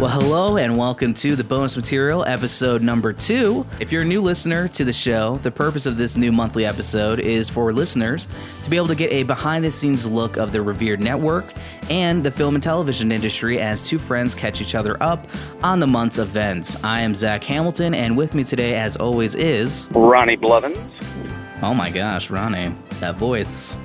Well, hello and welcome to the bonus material episode number two. If you're a new listener to the show, the purpose of this new monthly episode is for listeners to be able to get a behind the scenes look of the revered network and the film and television industry as two friends catch each other up on the month's events. I am Zach Hamilton, and with me today, as always, is Ronnie Blevins. Oh my gosh, Ronnie, that voice.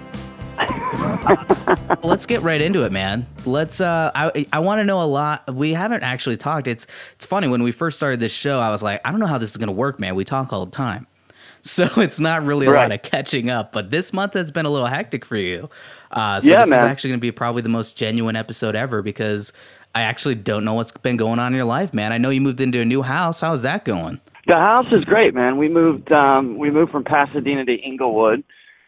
Let's get right into it, man. Let's. Uh, I I want to know a lot. We haven't actually talked. It's it's funny when we first started this show. I was like, I don't know how this is gonna work, man. We talk all the time, so it's not really a Right. lot of catching up. But this month has been a little hectic for you. Uh, so Yeah, this man. is actually gonna be probably the most genuine episode ever because I actually don't know what's been going on in your life, man. I know you moved into a new house. How's that going? The house is great, man. We moved um we moved from Pasadena to Inglewood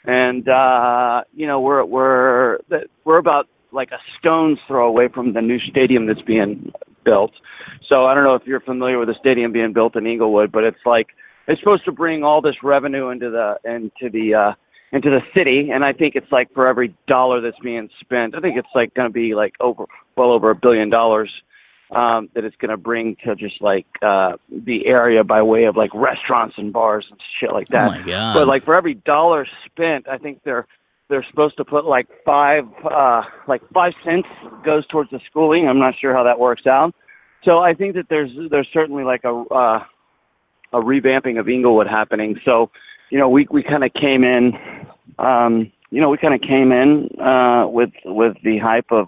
and uh you know, we're we're we're about like a stone's throw away from the new stadium that's being built. So I don't know if you're familiar with the stadium being built in Inglewood, but it's like it's supposed to bring all this revenue into the into the uh into the city and I think it's like for every dollar that's being spent, I think it's like going to be like over well over a billion dollars um, that it's going to bring to just like uh, the area by way of like restaurants and bars and shit like that. oh my god! But like for every dollar spent, I think they're they're supposed to put like five uh, like five cents goes towards the schooling. I'm not sure how that works out. So I think that there's there's certainly like a uh, a revamping of Inglewood happening. So you know we we kind of came in. Um, you know, we kind of came in uh, with with the hype of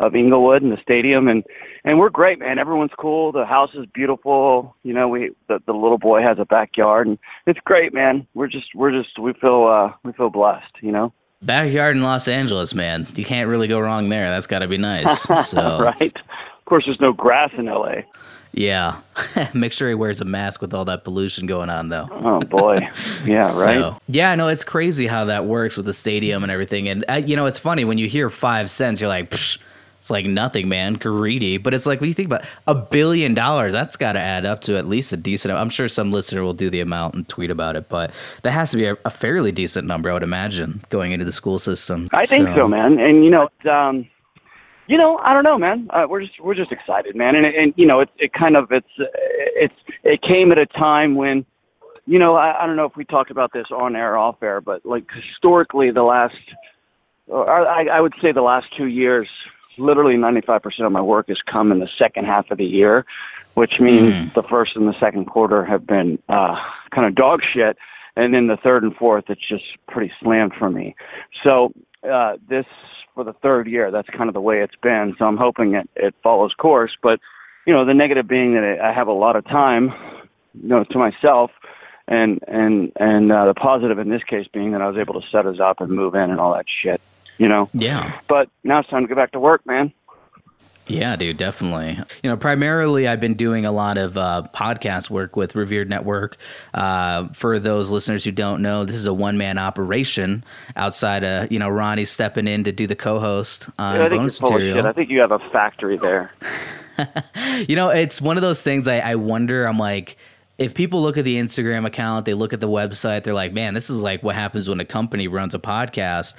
of Inglewood and the stadium, and and we're great, man. Everyone's cool. The house is beautiful. You know, we the, the little boy has a backyard, and it's great, man. We're just we're just we feel uh we feel blessed, you know. Backyard in Los Angeles, man. You can't really go wrong there. That's got to be nice. So, right. Of course, there's no grass in L.A. yeah. Make sure he wears a mask with all that pollution going on, though. Oh boy, yeah, right. So, yeah, no, it's crazy how that works with the stadium and everything. And, uh, you know, it's funny when you hear five cents, you're like, Psh, it's like nothing, man. Greedy. But it's like, when you think about a billion dollars, that's got to add up to at least a decent I'm sure some listener will do the amount and tweet about it, but that has to be a, a fairly decent number, I would imagine, going into the school system. I think so, man. And you know, um, you know, I don't know, man. Uh, we're just we're just excited, man. And and you know, it it kind of it's it's it came at a time when, you know, I, I don't know if we talked about this on air, off air, but like historically, the last, or I I would say the last two years, literally 95% of my work has come in the second half of the year, which means Mm. the first and the second quarter have been uh, kind of dog shit, and then the third and fourth, it's just pretty slammed for me. So uh, this for the third year, that's kind of the way it's been. So I'm hoping it it follows course. But you know, the negative being that I have a lot of time, you know, to myself. And and and uh, the positive in this case being that I was able to set us up and move in and all that shit, you know. Yeah. But now it's time to get back to work, man. Yeah, dude, definitely. You know, primarily I've been doing a lot of uh, podcast work with Revered Network. Uh, for those listeners who don't know, this is a one man operation outside of, you know, Ronnie stepping in to do the co host on I think bonus material. I think you have a factory there. You know, it's one of those things I, I wonder. I'm like, if people look at the Instagram account, they look at the website, they're like, man, this is like what happens when a company runs a podcast.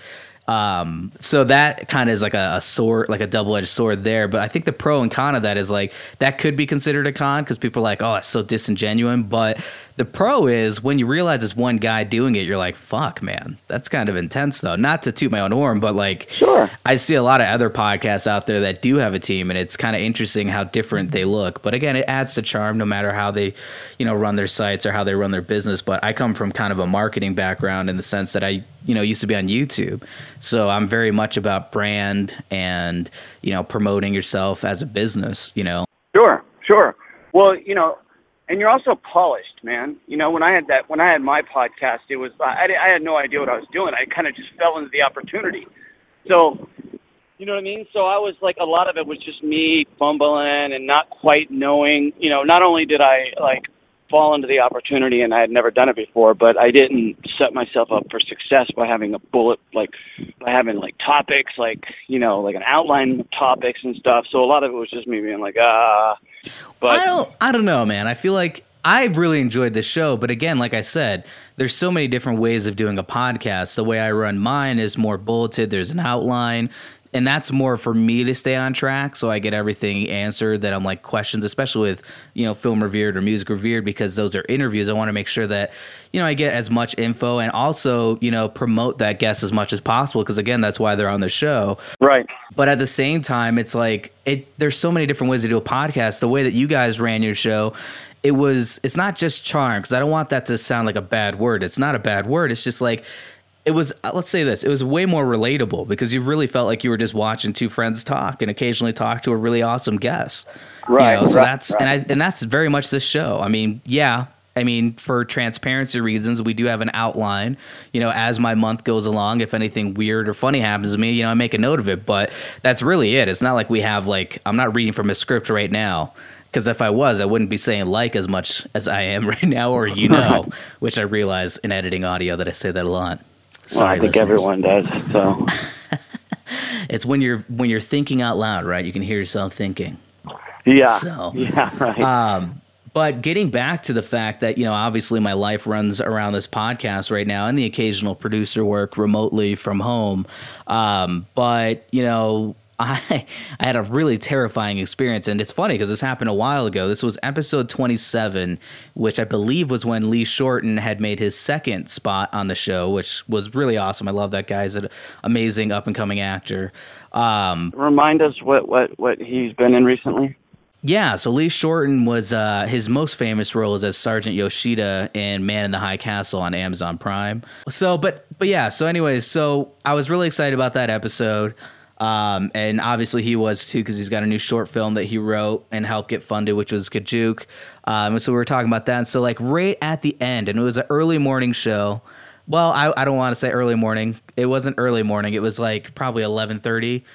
Um, so that kind of is like a, a sword, like a double edged sword there. But I think the pro and con of that is like that could be considered a con because people are like, oh, it's so disingenuous. But the pro is when you realize it's one guy doing it, you're like, fuck, man, that's kind of intense though. Not to toot my own horn, but like, Sure. I see a lot of other podcasts out there that do have a team, and it's kind of interesting how different they look. But again, it adds to charm, no matter how they, you know, run their sites or how they run their business. But I come from kind of a marketing background in the sense that I, you know, used to be on YouTube, so I'm very much about brand and you know promoting yourself as a business. You know, Sure, sure. Well, you know, and you're also polished, man. You know, when I had that, when I had my podcast, it was I, I had no idea what I was doing. I kind of just fell into the opportunity. So, you know what I mean? So I was like, a lot of it was just me fumbling and not quite knowing. You know, not only did I like fall into the opportunity and I had never done it before, but I didn't set myself up for success by having a bullet, like by having like topics, like you know, like an outline of topics and stuff. So a lot of it was just me being like, ah. But I don't I don't know, man. I feel like I've really enjoyed this show, but again, like I said, there's so many different ways of doing a podcast. The way I run mine is more bulleted. There's an outline. And that's more for me to stay on track so I get everything answered that I'm like questions, especially with, you know, film revered or music revered, because those are interviews. I want to make sure that, you know, I get as much info and also, you know, promote that guest as much as possible. Cause again, that's why they're on the show. Right. But at the same time, it's like it there's so many different ways to do a podcast. The way that you guys ran your show, it was it's not just charm, because I don't want that to sound like a bad word. It's not a bad word. It's just like it was uh, let's say this it was way more relatable because you really felt like you were just watching two friends talk and occasionally talk to a really awesome guest right you know, so right, that's right. and i and that's very much this show i mean yeah I mean, for transparency reasons, we do have an outline. You know, as my month goes along, if anything weird or funny happens to me, you know, I make a note of it. But that's really it. It's not like we have like I'm not reading from a script right now because if I was, I wouldn't be saying like as much as I am right now, or you know, which I realize in editing audio that I say that a lot. Sorry, well, I think listeners. everyone does. So it's when you're when you're thinking out loud, right? You can hear yourself thinking. yeah, So- yeah, right. Um, but getting back to the fact that you know, obviously, my life runs around this podcast right now, and the occasional producer work remotely from home. Um, but you know. I, I had a really terrifying experience, and it's funny because this happened a while ago. This was episode 27, which I believe was when Lee Shorten had made his second spot on the show, which was really awesome. I love that guy; he's an amazing up and coming actor. Um, Remind us what what what he's been in recently. yeah, so Lee Shorten was uh, his most famous role is as Sergeant Yoshida in Man in the High Castle on Amazon Prime. So, but but yeah, so anyways, so I was really excited about that episode. Um, and obviously he was too because he's got a new short film that he wrote and helped get funded, which was Kajuk. Um, and so we were talking about that. And so like right at the end, and it was an early morning show. Well, I, I don't want to say early morning. It wasn't early morning. It was like probably eleven thirty.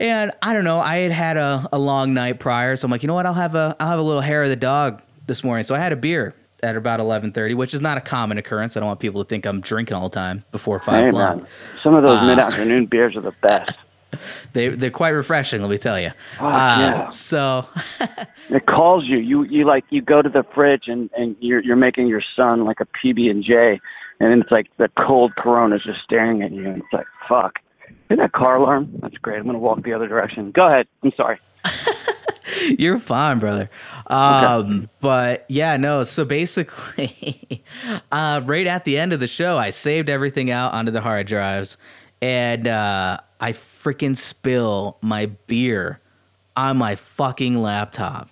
And I don't know, I had had a, a long night prior, so I'm like, you know what? I'll have a I'll have a little hair of the dog this morning. So I had a beer at about 11:30, which is not a common occurrence. I don't want people to think I'm drinking all the time before five o'clock. some of those Uh, mid-afternoon beers are the best. They they're quite refreshing, let me tell you. Oh, yeah. So It calls you. You you like you go to the fridge and and you're you're making your son like a PB and J, and it's like the cold Corona's just staring at you, and it's like fuck. Isn't that car alarm? That's great. I'm gonna walk the other direction. Go ahead. I'm sorry. You're fine, brother. Um, But yeah, no. So basically, uh, right at the end of the show, I saved everything out onto the hard drives, and uh, I freaking spill my beer on my fucking laptop.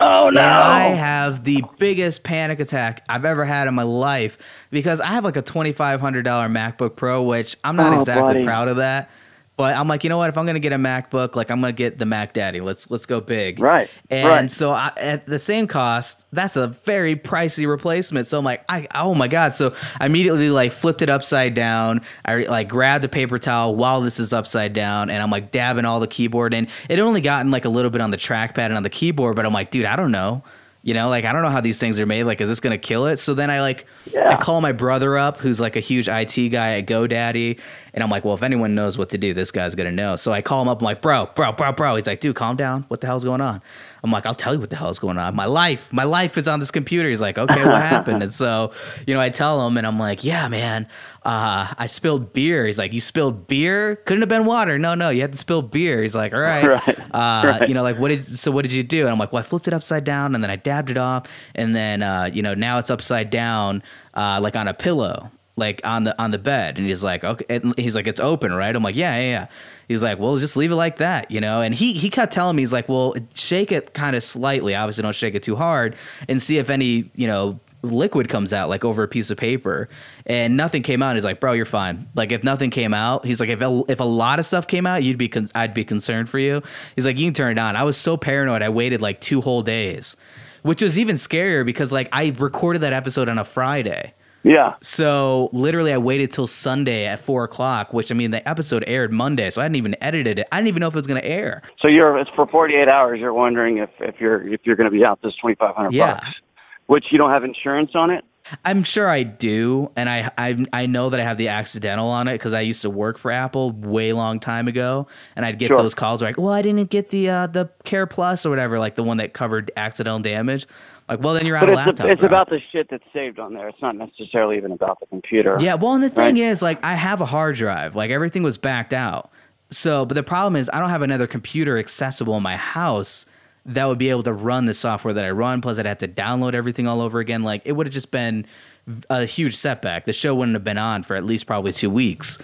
Oh no. And I have the biggest panic attack I've ever had in my life because I have like a $2,500 MacBook Pro, which I'm not Oh, exactly buddy. proud of that. But I'm like, you know what? If I'm gonna get a MacBook, like I'm gonna get the Mac Daddy. Let's let's go big. Right, And right. so I, at the same cost, that's a very pricey replacement. So I'm like, I oh my god. So I immediately like flipped it upside down. I like grabbed a paper towel while this is upside down, and I'm like dabbing all the keyboard in. It only gotten like a little bit on the trackpad and on the keyboard, but I'm like, dude, I don't know. You know, like I don't know how these things are made. Like, is this gonna kill it? So then I like Yeah. I call my brother up, who's like a huge IT guy at GoDaddy, and I'm like, well, if anyone knows what to do, this guy's gonna know. So I call him up. I'm like, bro, bro, bro, bro. He's like, dude, calm down. What the hell's going on? I'm like, I'll tell you what the hell's going on. My life, my life is on this computer. He's like, okay, what happened? And so, you know, I tell him, and I'm like, yeah, man, uh, I spilled beer. He's like, you spilled beer? Couldn't have been water. No, no, you had to spill beer. He's like, all right, Right, uh, right. you know, like what did so what did you do? And I'm like, well, I flipped it upside down, and then I dabbed it off, and then uh, you know now it's upside down, uh, like on a pillow, like on the on the bed. And he's like, okay, and he's like, it's open, right? I'm like, yeah, yeah, yeah. He's like, well, just leave it like that, you know. And he he kept telling me, he's like, well, shake it kind of slightly. Obviously, don't shake it too hard, and see if any you know liquid comes out like over a piece of paper and nothing came out he's like bro you're fine like if nothing came out he's like if a, if a lot of stuff came out you'd be con- i'd be concerned for you he's like you can turn it on i was so paranoid i waited like two whole days which was even scarier because like i recorded that episode on a friday Yeah. so literally i waited till sunday at four o'clock which i mean the episode aired monday so i hadn't even edited it i didn't even know if it was going to air So you're it's for 48 hours. You're wondering if if you're if you're going to be out this 2,500 Yeah. bucks, which you don't have insurance on it. I'm sure I do, and I I, I know that I have the accidental on it because I used to work for Apple way long time ago, and I'd get Sure. those calls like, "Well, I didn't get the uh, the Care Plus or whatever, like the one that covered accidental damage." Like, well, then you're out of laptop. it's bro. about the shit that's saved on there. It's not necessarily even about the computer. yeah. Well, and the thing Right. is, like, I have a hard drive. Like everything was backed out, So, but the problem is, I don't have another computer accessible in my house that would be able to run the software that I run. Plus, I'd have to download everything all over again. Like, it would have just been a huge setback. The show wouldn't have been on for at least probably two weeks.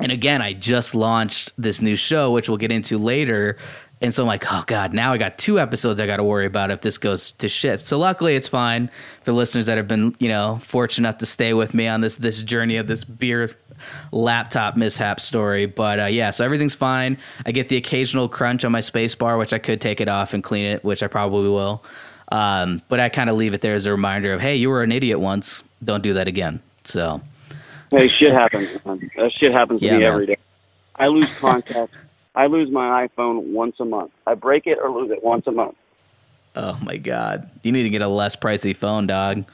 And again, I just launched this new show, which we'll get into later. And so I'm like, oh God, now I got two episodes I got to worry about if this goes to shit. So luckily it's fine for listeners that have been, you know, fortunate enough to stay with me on this this journey of this beer laptop mishap story. But uh, yeah, so everything's fine. I get the occasional crunch on my space bar, which I could take it off and clean it, which I probably will. Um, but I kind of leave it there as a reminder of, hey, you were an idiot once. Don't do that again. So. Hey, shit happens. Man. That shit happens to yeah, me man. every day. I lose contact. I lose my iPhone once a month. I break it or lose it once a month. Oh my god. You need to get a less pricey phone, dog.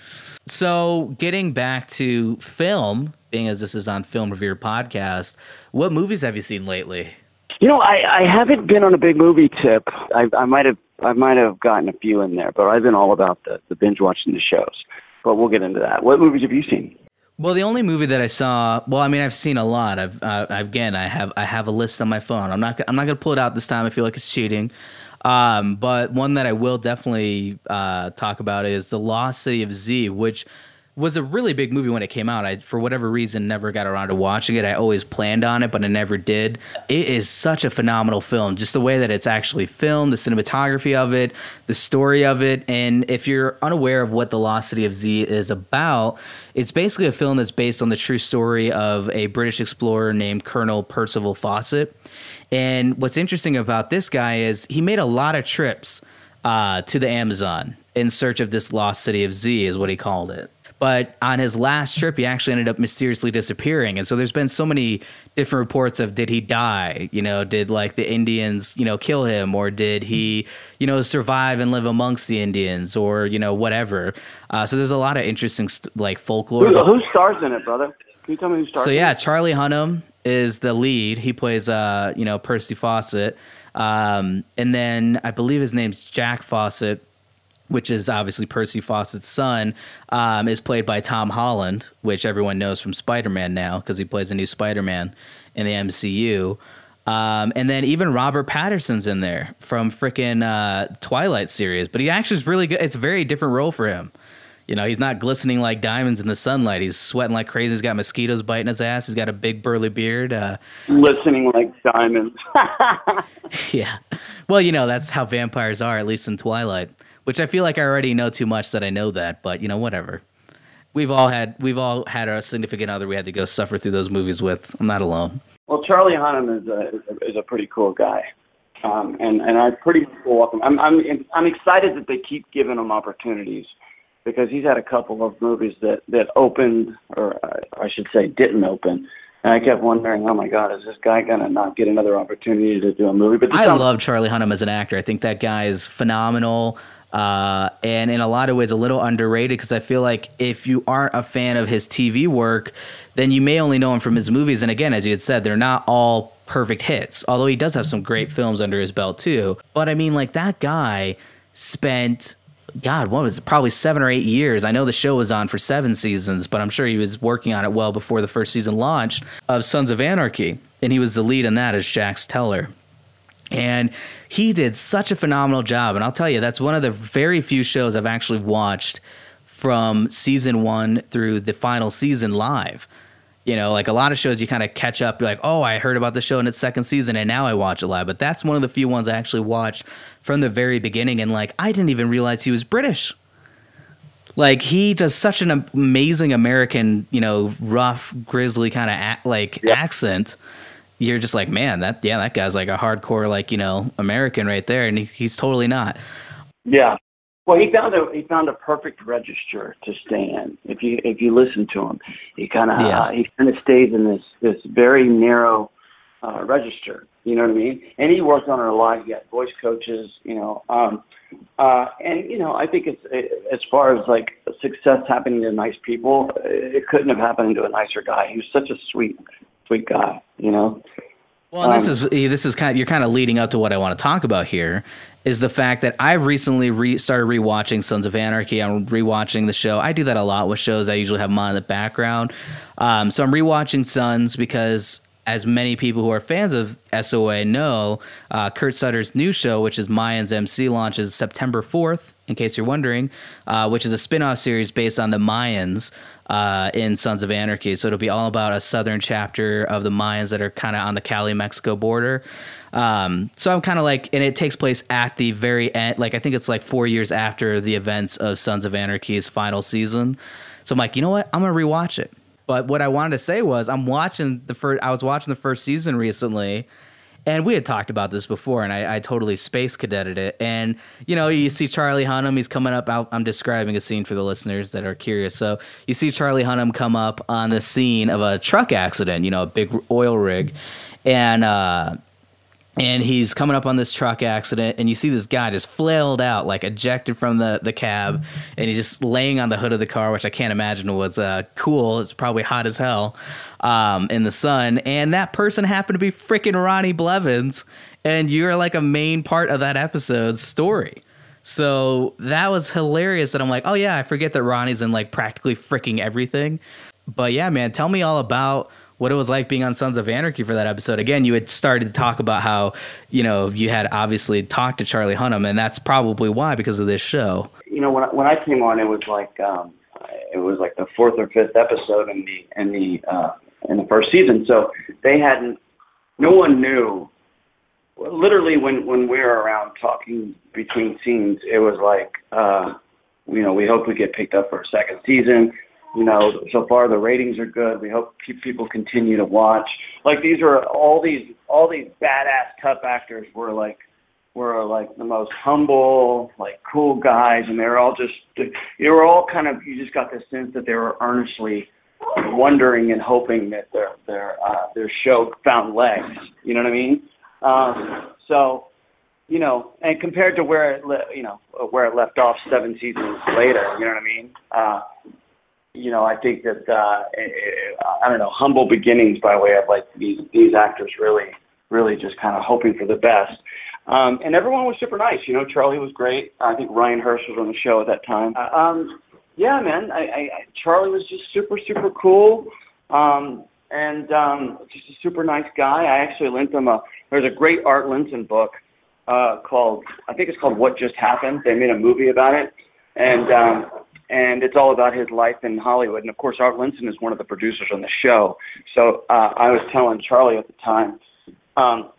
So, getting back to film, being as this is on Film Revered podcast, what movies have you seen lately? You know, I, I haven't been on a big movie tip. I, I might have I might have gotten a few in there, but I've been all about the, the binge watching the shows. But we'll get into that. What movies have you seen? Well, the only movie that I saw, well, I mean, I've seen a lot. I've uh, again, I have I have a list on my phone. I'm not I'm not gonna pull it out this time. I feel like it's cheating. Um, but one that I will definitely uh, talk about is the Lost City of Z, which was a really big movie when it came out. I, for whatever reason, never got around to watching it. I always planned on it, but I never did. It is such a phenomenal film. Just the way that it's actually filmed, the cinematography of it, the story of it. And if you're unaware of what The Lost City of Z is about, it's basically a film that's based on the true story of a British explorer named Colonel Percival Fawcett. And what's interesting about this guy is he made a lot of trips uh, to the Amazon in search of this lost city of Z, is what he called it. But on his last trip, he actually ended up mysteriously disappearing. And so there's been so many different reports of did he die? You know, did like the Indians, you know, kill him? Or did he, you know, survive and live amongst the Indians or, you know, whatever? Uh, so there's a lot of interesting like folklore. Who, who stars in it, brother? Can you tell me who stars? So yeah, Charlie Hunnam is the lead. He plays, uh, you know, Percy Fawcett. Um, and then I believe his name's Jack Fawcett which is obviously Percy Fawcett's son, um, is played by Tom Holland, which everyone knows from Spider Man now because he plays a new Spider Man in the MCU. Um, and then even Robert Pattinson's in there from freaking uh, Twilight series, but he actually is really good. It's a very different role for him. You know, he's not glistening like diamonds in the sunlight. He's sweating like crazy. He's got mosquitoes biting his ass. He's got a big burly beard. Uh, glistening like diamonds. yeah. Well, you know, that's how vampires are, at least in Twilight which I feel like I already know too much that I know that, but you know, whatever. We've all had we've all had a significant other we had to go suffer through those movies with. I'm not alone. Well, Charlie Hunnam is a is a, pretty cool guy, um, and and I pretty welcome. I'm I'm I'm excited that they keep giving him opportunities because he's had a couple of movies that that opened, or uh, I should say, didn't open. And I kept wondering, oh my God, is this guy gonna not get another opportunity to do a movie? But I love Charlie Hunnam as an actor. I think that guy is phenomenal. Uh, and in a lot of ways a little underrated because I feel like if you aren't a fan of his TV work, then you may only know him from his movies. And again, as you had said, they're not all perfect hits, although he does have some great films under his belt too. But I mean, like that guy spent. God, what was it? Probably seven or eight years. I know the show was on for seven seasons, but I'm sure he was working on it well before the first season launched of Sons of Anarchy. And he was the lead in that as Jax Teller. And he did such a phenomenal job. And I'll tell you, that's one of the very few shows I've actually watched from season one through the final season live. You know, like a lot of shows you kind of catch up, you're like, oh, I heard about the show in its second season and now I watch it live. But that's one of the few ones I actually watched from the very beginning. And like, I didn't even realize he was British. Like, he does such an amazing American, you know, rough, grizzly kind of a- like yep. accent you're just like, man, that yeah, that guy's like a hardcore like you know American right there, and he, he's totally not. Yeah. Well, he found a he found a perfect register to stay in. If you if you listen to him, he kind of yeah. uh, he kind of stays in this this very narrow uh, register. You know what I mean? And he worked on it a lot. He got voice coaches. You know, um, uh, and you know, I think it's it, as far as like success happening to nice people, it couldn't have happened to a nicer guy. He was such a sweet sweet guy, you know. Well, um, this is this is kind of you're kind of leading up to what I want to talk about here is the fact that I recently re- started rewatching Sons of Anarchy. I'm rewatching the show. I do that a lot with shows. I usually have them on in the background. Um, so I'm rewatching Sons because as many people who are fans of SOA know, uh, Kurt Sutter's new show, which is Mayans MC, launches September 4th, in case you're wondering, uh, which is a spin off series based on the Mayans uh, in Sons of Anarchy. So it'll be all about a southern chapter of the Mayans that are kind of on the Cali Mexico border. Um, so I'm kind of like, and it takes place at the very end. Like I think it's like four years after the events of Sons of Anarchy's final season. So I'm like, you know what? I'm gonna rewatch it. But what I wanted to say was, I'm watching the first. I was watching the first season recently, and we had talked about this before, and I, I totally space cadeted it. And you know, you see Charlie Hunnam. He's coming up. I'm describing a scene for the listeners that are curious. So you see Charlie Hunnam come up on the scene of a truck accident. You know, a big oil rig, and. uh and he's coming up on this truck accident and you see this guy just flailed out like ejected from the, the cab and he's just laying on the hood of the car which i can't imagine was uh, cool. It's probably hot as hell um, in the sun. And that person happened to be freaking ronnie blevins and you're like a main part of that episode's story. So that was hilarious that i'm like oh yeah i forget that ronnie's in like practically freaking everything. But yeah man tell me all about what it was like being on Sons of Anarchy for that episode. Again, you had started to talk about how, you know, you had obviously talked to Charlie Hunnam, and that's probably why because of this show. You know, when I, when I came on, it was like um, it was like the fourth or fifth episode in the in the uh, in the first season. So they hadn't. No one knew. Literally, when when we were around talking between scenes, it was like, uh, you know, we hope we get picked up for a second season you know, so far the ratings are good. We hope people continue to watch. Like these are all these all these badass tough actors were like were like the most humble, like cool guys, and they were all just they were all kind of you just got the sense that they were earnestly wondering and hoping that their their uh, their show found legs. You know what I mean? Um, so you know, and compared to where it le- you know where it left off seven seasons later, you know what I mean? Uh, you know, I think that uh, I don't know, humble beginnings by way of like these these actors really, really just kind of hoping for the best. Um, and everyone was super nice. You know, Charlie was great. I think Ryan Hurst was on the show at that time. Uh, um, yeah, man, I, I, I, Charlie was just super, super cool, um, and um, just a super nice guy. I actually lent him a. There's a great Art Linson book uh, called I think it's called What Just Happened. They made a movie about it, and um, and it's all about his life in Hollywood. And of course, Art Linson is one of the producers on the show. So uh, I was telling Charlie at the time um,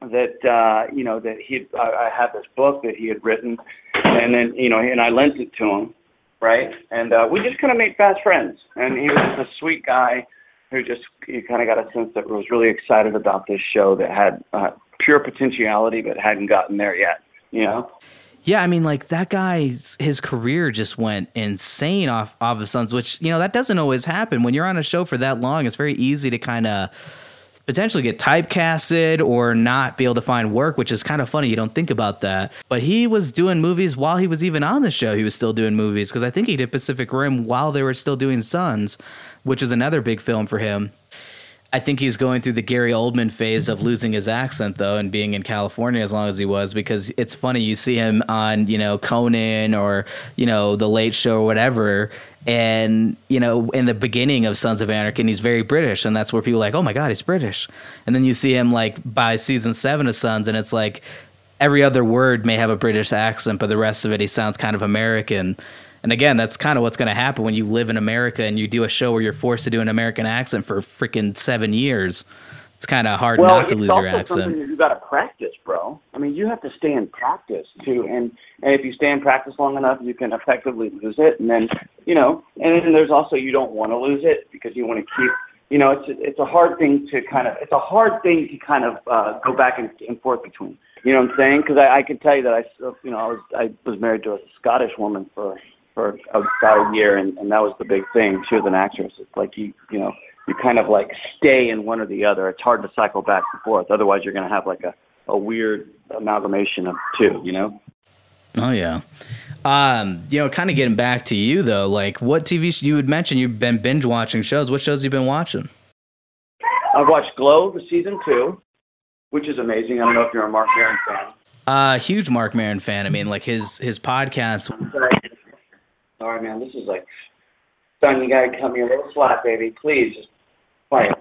that uh, you know that he I, I had this book that he had written, and then you know, and I lent it to him, right? And uh, we just kind of made fast friends. And he was just a sweet guy who just you kind of got a sense that was really excited about this show that had uh, pure potentiality but hadn't gotten there yet. You know. Yeah, I mean, like that guy's his career just went insane off off of Sons, which you know that doesn't always happen when you're on a show for that long. It's very easy to kind of potentially get typecasted or not be able to find work, which is kind of funny. You don't think about that. But he was doing movies while he was even on the show. He was still doing movies because I think he did Pacific Rim while they were still doing Sons, which is another big film for him. I think he's going through the Gary Oldman phase of losing his accent though and being in California as long as he was because it's funny you see him on, you know, Conan or, you know, The Late Show or whatever and you know in the beginning of Sons of Anarchy and he's very British and that's where people are like, "Oh my god, he's British." And then you see him like by season 7 of Sons and it's like every other word may have a British accent but the rest of it he sounds kind of American and again, that's kind of what's going to happen when you live in America and you do a show where you're forced to do an American accent for freaking seven years. It's kind of hard well, not to lose your accent. You got to practice, bro. I mean, you have to stay in practice too, and and if you stay in practice long enough, you can effectively lose it. And then, you know, and then there's also you don't want to lose it because you want to keep. You know, it's it's a hard thing to kind of it's a hard thing to kind of uh, go back and, and forth between. You know what I'm saying? Because I, I can tell you that I, you know, I was I was married to a Scottish woman for for about a year, and, and that was the big thing. She was an actress. It's like you, you know, you kind of like stay in one or the other. It's hard to cycle back and forth. Otherwise, you're going to have like a, a weird amalgamation of two, you know? Oh, yeah. Um, you know, kind of getting back to you though, like what TV sh- you would mention you've been binge watching shows. What shows you been watching? I've watched Glow, the season two, which is amazing. I don't know if you're a Marc Maron fan. Uh, huge Marc Maron fan. I mean, like his his podcast Sorry, man. This is like, son, you gotta cut me a little slack, baby. Please, just quiet.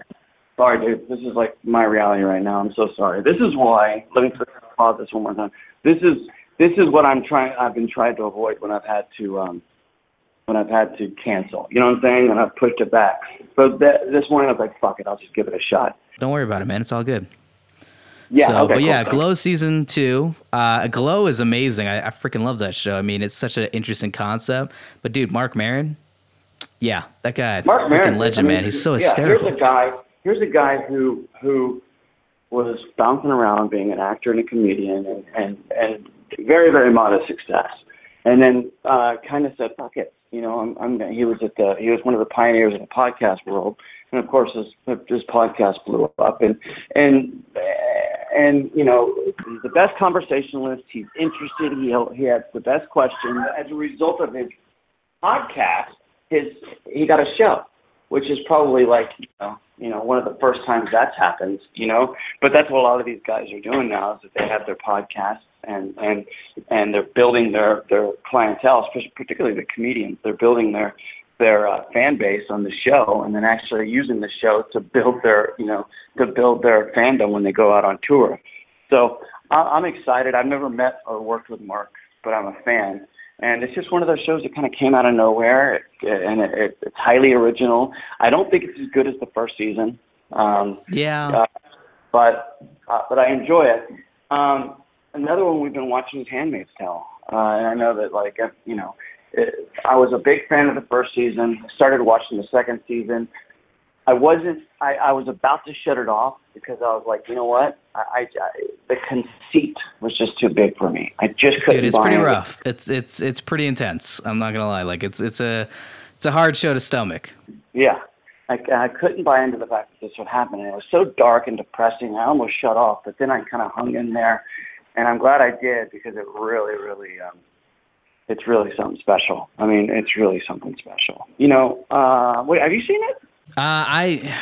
Sorry, dude. This is like my reality right now. I'm so sorry. This is why. Let me pause this one more time. This is this is what I'm trying. I've been trying to avoid when I've had to um, when I've had to cancel. You know what I'm saying? And I've pushed it back. That, this morning I was like, fuck it. I'll just give it a shot. Don't worry about it, man. It's all good. Yeah. So, okay, but yeah, cool. Glow season two. Uh, Glow is amazing. I, I freaking love that show. I mean, it's such an interesting concept. But dude, Marc Maron, yeah, that guy, Marc freaking Maron, legend, I mean, man. He's so yeah, hysterical. Here's a guy. Here's a guy who who was bouncing around being an actor and a comedian and and, and very very modest success, and then uh, kind of said, "Fuck it." You know, I'm, I'm. He was at the. He was one of the pioneers in the podcast world, and of course, his his podcast blew up, and and and you know, he's the best conversationalist. He's interested. He he has the best questions. As a result of his podcast, his he got a show, which is probably like you know you know one of the first times that's happened. You know, but that's what a lot of these guys are doing now is that they have their podcasts and and and they're building their their clientele, particularly the comedians. They're building their their uh, fan base on the show, and then actually using the show to build their you know to build their fandom when they go out on tour. So I- I'm excited. I've never met or worked with Marc, but I'm a fan. And it's just one of those shows that kind of came out of nowhere, it, and it, it, it's highly original. I don't think it's as good as the first season, um, yeah, uh, but uh, but I enjoy it. Um, another one we've been watching is *Handmaid's Tale*, uh, and I know that like uh, you know, it, I was a big fan of the first season. I Started watching the second season. I wasn't. I, I was about to shut it off because I was like, you know what? I, I, I the conceit was just too big for me. I just couldn't. dude, it's buy pretty it. rough. It's it's it's pretty intense. I'm not gonna lie. Like it's it's a it's a hard show to stomach. Yeah. I, I couldn't buy into the fact that this would happen. And it was so dark and depressing. I almost shut off, but then I kind of hung in there, and I'm glad I did because it really, really, um, it's really something special. I mean, it's really something special. You know, uh, wait, have you seen it? Uh, I,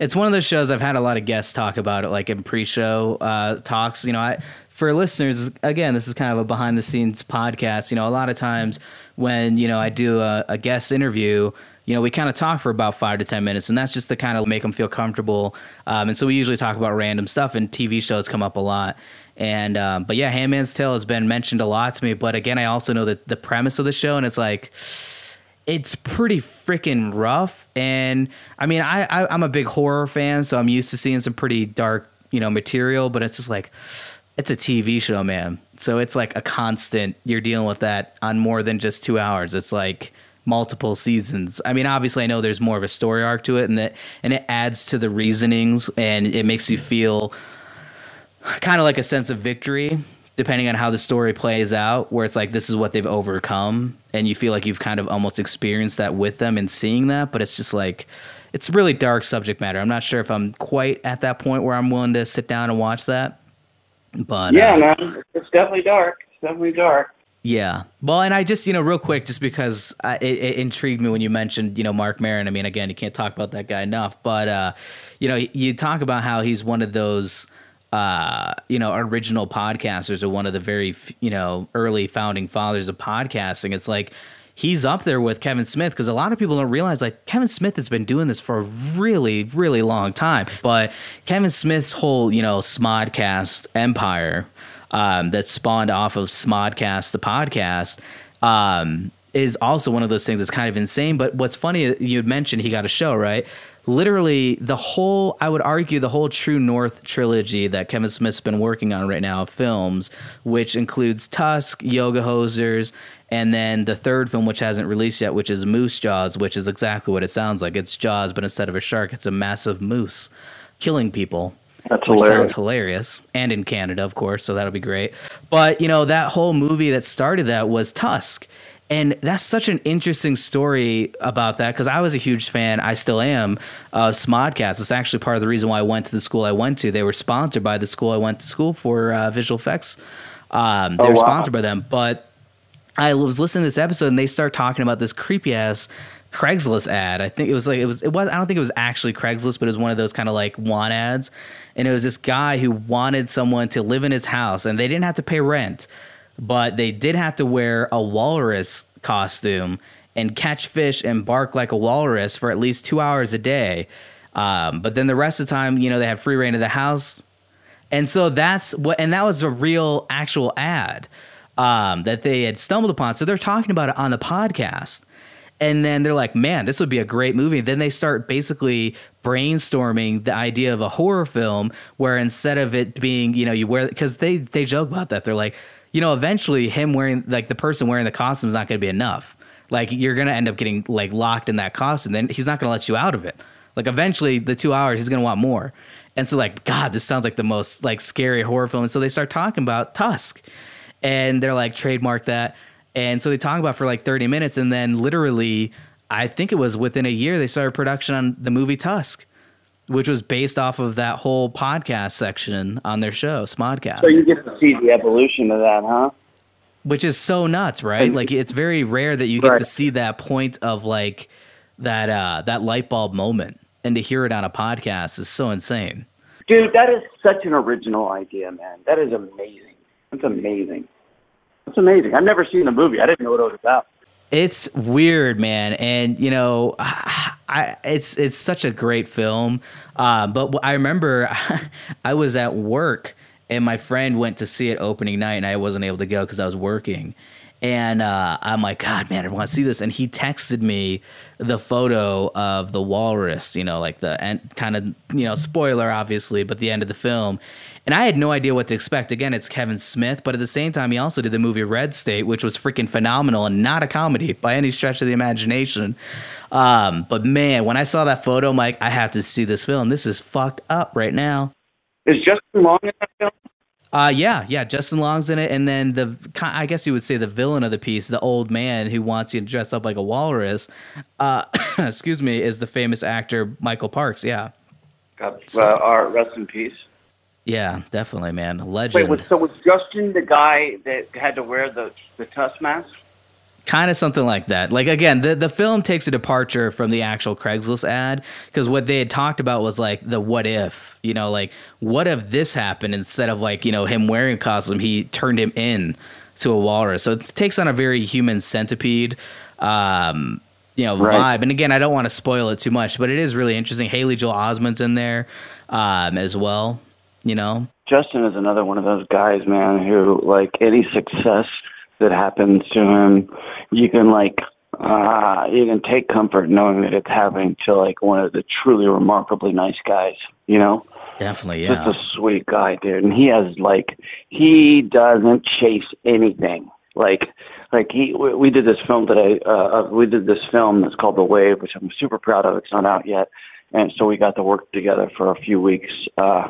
it's one of those shows I've had a lot of guests talk about it, like in pre-show uh, talks. You know, I for listeners, again, this is kind of a behind-the-scenes podcast. You know, a lot of times when you know I do a, a guest interview, you know, we kind of talk for about five to ten minutes, and that's just to kind of make them feel comfortable. Um, and so we usually talk about random stuff, and TV shows come up a lot. And um, but yeah, Handmaid's Tale has been mentioned a lot to me. But again, I also know that the premise of the show, and it's like it's pretty freaking rough. And I mean, I, I I'm a big horror fan, so I'm used to seeing some pretty dark, you know, material. But it's just like it's a TV show, man. So it's like a constant. You're dealing with that on more than just two hours. It's like multiple seasons. I mean, obviously, I know there's more of a story arc to it, and that and it adds to the reasonings, and it makes you feel kind of like a sense of victory depending on how the story plays out where it's like this is what they've overcome and you feel like you've kind of almost experienced that with them and seeing that but it's just like it's really dark subject matter i'm not sure if i'm quite at that point where i'm willing to sit down and watch that but Yeah, uh, man, it's definitely dark. It's definitely dark. yeah. Well, and I just, you know, real quick, just because I, it, it intrigued me when you mentioned, you know, Marc Maron. I mean, again, you can't talk about that guy enough, but, uh, you know, you talk about how he's one of those, uh, you know, original podcasters or one of the very, you know, early founding fathers of podcasting. It's like, he's up there with Kevin Smith because a lot of people don't realize like Kevin Smith has been doing this for a really, really long time. But Kevin Smith's whole, you know, Smodcast empire um, that spawned off of Smodcast, the podcast, um, is also one of those things that's kind of insane. But what's funny, you mentioned he got a show, right? Literally, the whole, I would argue, the whole True North trilogy that Kevin Smith's been working on right now, films, which includes Tusk, Yoga Hosers, and then the third film, which hasn't released yet, which is Moose Jaws, which is exactly what it sounds like. It's Jaws, but instead of a shark, it's a massive moose killing people That's which hilarious. sounds hilarious, and in Canada, of course, so that'll be great. But you know, that whole movie that started that was Tusk, and that's such an interesting story about that because I was a huge fan, I still am, of Smodcast. It's actually part of the reason why I went to the school I went to. They were sponsored by the school I went to school for uh, visual effects. Um, they Oh, were wow. sponsored by them, but I was listening to this episode and they start talking about this creepy ass Craigslist ad. I think it was like it was it was I don't think it was actually Craigslist, but it was one of those kind of like want ads. And it was this guy who wanted someone to live in his house and they didn't have to pay rent, but they did have to wear a walrus costume and catch fish and bark like a walrus for at least two hours a day. Um, but then the rest of the time, you know, they have free reign of the house. And so that's what, and that was a real actual ad um, that they had stumbled upon. So they're talking about it on the podcast. And then they're like, man, this would be a great movie. Then they start basically brainstorming the idea of a horror film where instead of it being, you know, you wear, because they, they joke about that. They're like, you know, eventually him wearing, like the person wearing the costume is not going to be enough. Like you're going to end up getting like locked in that costume. Then he's not going to let you out of it. Like eventually the two hours, he's going to want more. And so like, God, this sounds like the most like scary horror film. And so they start talking about Tusk and they're like trademark that. And so they talk about for like 30 minutes and then literally I think it was within a year they started production on the movie Tusk, which was based off of that whole podcast section on their show, Smodcast. So you get to see the evolution of that, huh? Which is so nuts, right? Like it's very rare that you get Right. to see that point of like that uh that light bulb moment and to hear it on a podcast is so insane. Dude, that is such an original idea, man. That is amazing. That's amazing. That's amazing. I've never seen the movie. I didn't know what it was about. It's weird, man, and you know, I it's it's such a great film. Uh, but I remember I was at work and my friend went to see it opening night, and I wasn't able to go because I was working. And uh, I'm like, God, man, I want to see this. And he texted me the photo of the walrus, you know, like the end, kind of, you know, spoiler, obviously, but the end of the film. And I had no idea what to expect. Again, it's Kevin Smith, but at the same time, he also did the movie Red State, which was freaking phenomenal and not a comedy by any stretch of the imagination. Um, but man, when I saw that photo, I'm like, I have to see this film. This is fucked up right now. Is Justin Long in that film? Uh, yeah, yeah. Justin Long's in it, and then the I guess you would say the villain of the piece, the old man who wants you to dress up like a walrus. Uh, excuse me, is the famous actor Michael Parks. Yeah, God, uh, our rest in peace. Yeah, definitely, man, a Wait, legend. was, so was Justin the guy that had to wear the the tusk mask? kind of something like that. Like again, the the film takes a departure from the actual Craigslist ad because what they had talked about was like the what if, you know, like what if this happened instead of like you know him wearing a costume, he turned him in to a walrus. So it takes on a very human centipede. Um, you know, Right. vibe. And again, I don't want to spoil it too much, but it is really interesting. Haley Joel Osment's in there um, as well. You know, Justin is another one of those guys, man, who like any success that happens to him, you can like uh you can take comfort knowing that it's happening to like one of the truly remarkably nice guys, you know? definitely, yeah. Just a sweet guy, dude. And he has like he doesn't chase anything. Like like he we, we did this film today uh uh, we did this film that's called The Wave, which I'm super proud of. It's not out yet. And so we got to work together for a few weeks uh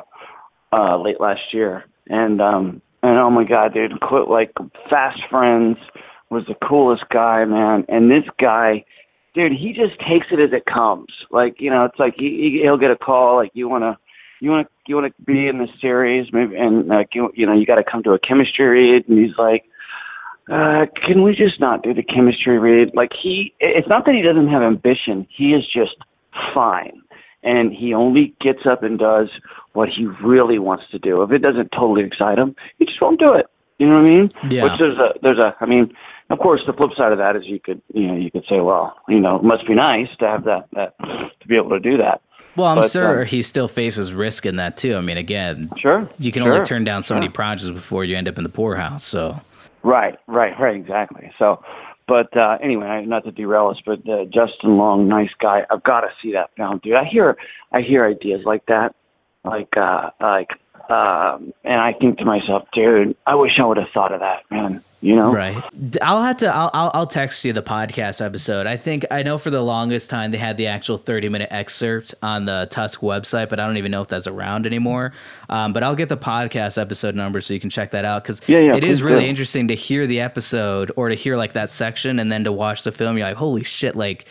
uh late last year. And um and oh my god, dude, quit like fast friends was the coolest guy, man. And this guy dude, he just takes it as it comes. Like, you know, it's like he, he he'll get a call like you want to you want to you want to be in this series maybe and like you you know you got to come to a chemistry read and he's like uh can we just not do the chemistry read like he it's not that he doesn't have ambition he is just fine and he only gets up and does what he really wants to do if it doesn't totally excite him he just won't do it you know what i mean Yeah. which there's a there's a i mean of course the flip side of that is you could you know you could say well you know it must be nice to have that that to be able to do that Well, I'm But, sure um, he still faces risk in that too. I mean, again, sure you can sure, only turn down so many projects before you end up in the poorhouse. So, Right, right, right, exactly. So, but uh, anyway, not to derail us, but uh, Justin Long, nice guy. I've got to see that film, dude. I hear, I hear ideas like that, like, uh, like, um, and I think to myself, dude, I wish I would have thought of that, man. You know, right. i'll have to. I'll, I'll. I'll text you the podcast episode. I think I know for the longest time they had the actual 30 minute excerpt on the Tusk website, but I don't even know if that's around anymore. Um, but I'll get the podcast episode number so you can check that out because Yeah, yeah, it is really do. interesting to hear the episode or to hear like that section and then to watch the film. You're like, holy shit, like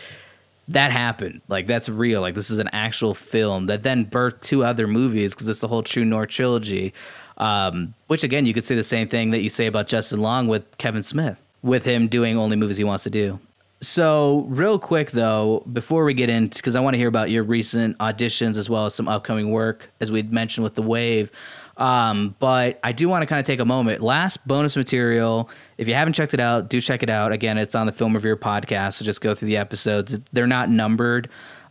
that happened. Like that's real. Like this is an actual film that then birthed two other movies because it's the whole True North trilogy. Um, which again, you could say the same thing that you say about Justin Long with Kevin Smith, with him doing only movies he wants to do. So, real quick though, before we get into, because I want to hear about your recent auditions as well as some upcoming work, as we mentioned with the Wave. Um, but I do want to kind of take a moment. Last bonus material. If you haven't checked it out, do check it out. Again, it's on the Film Revered podcast. So just go through the episodes. They're not numbered.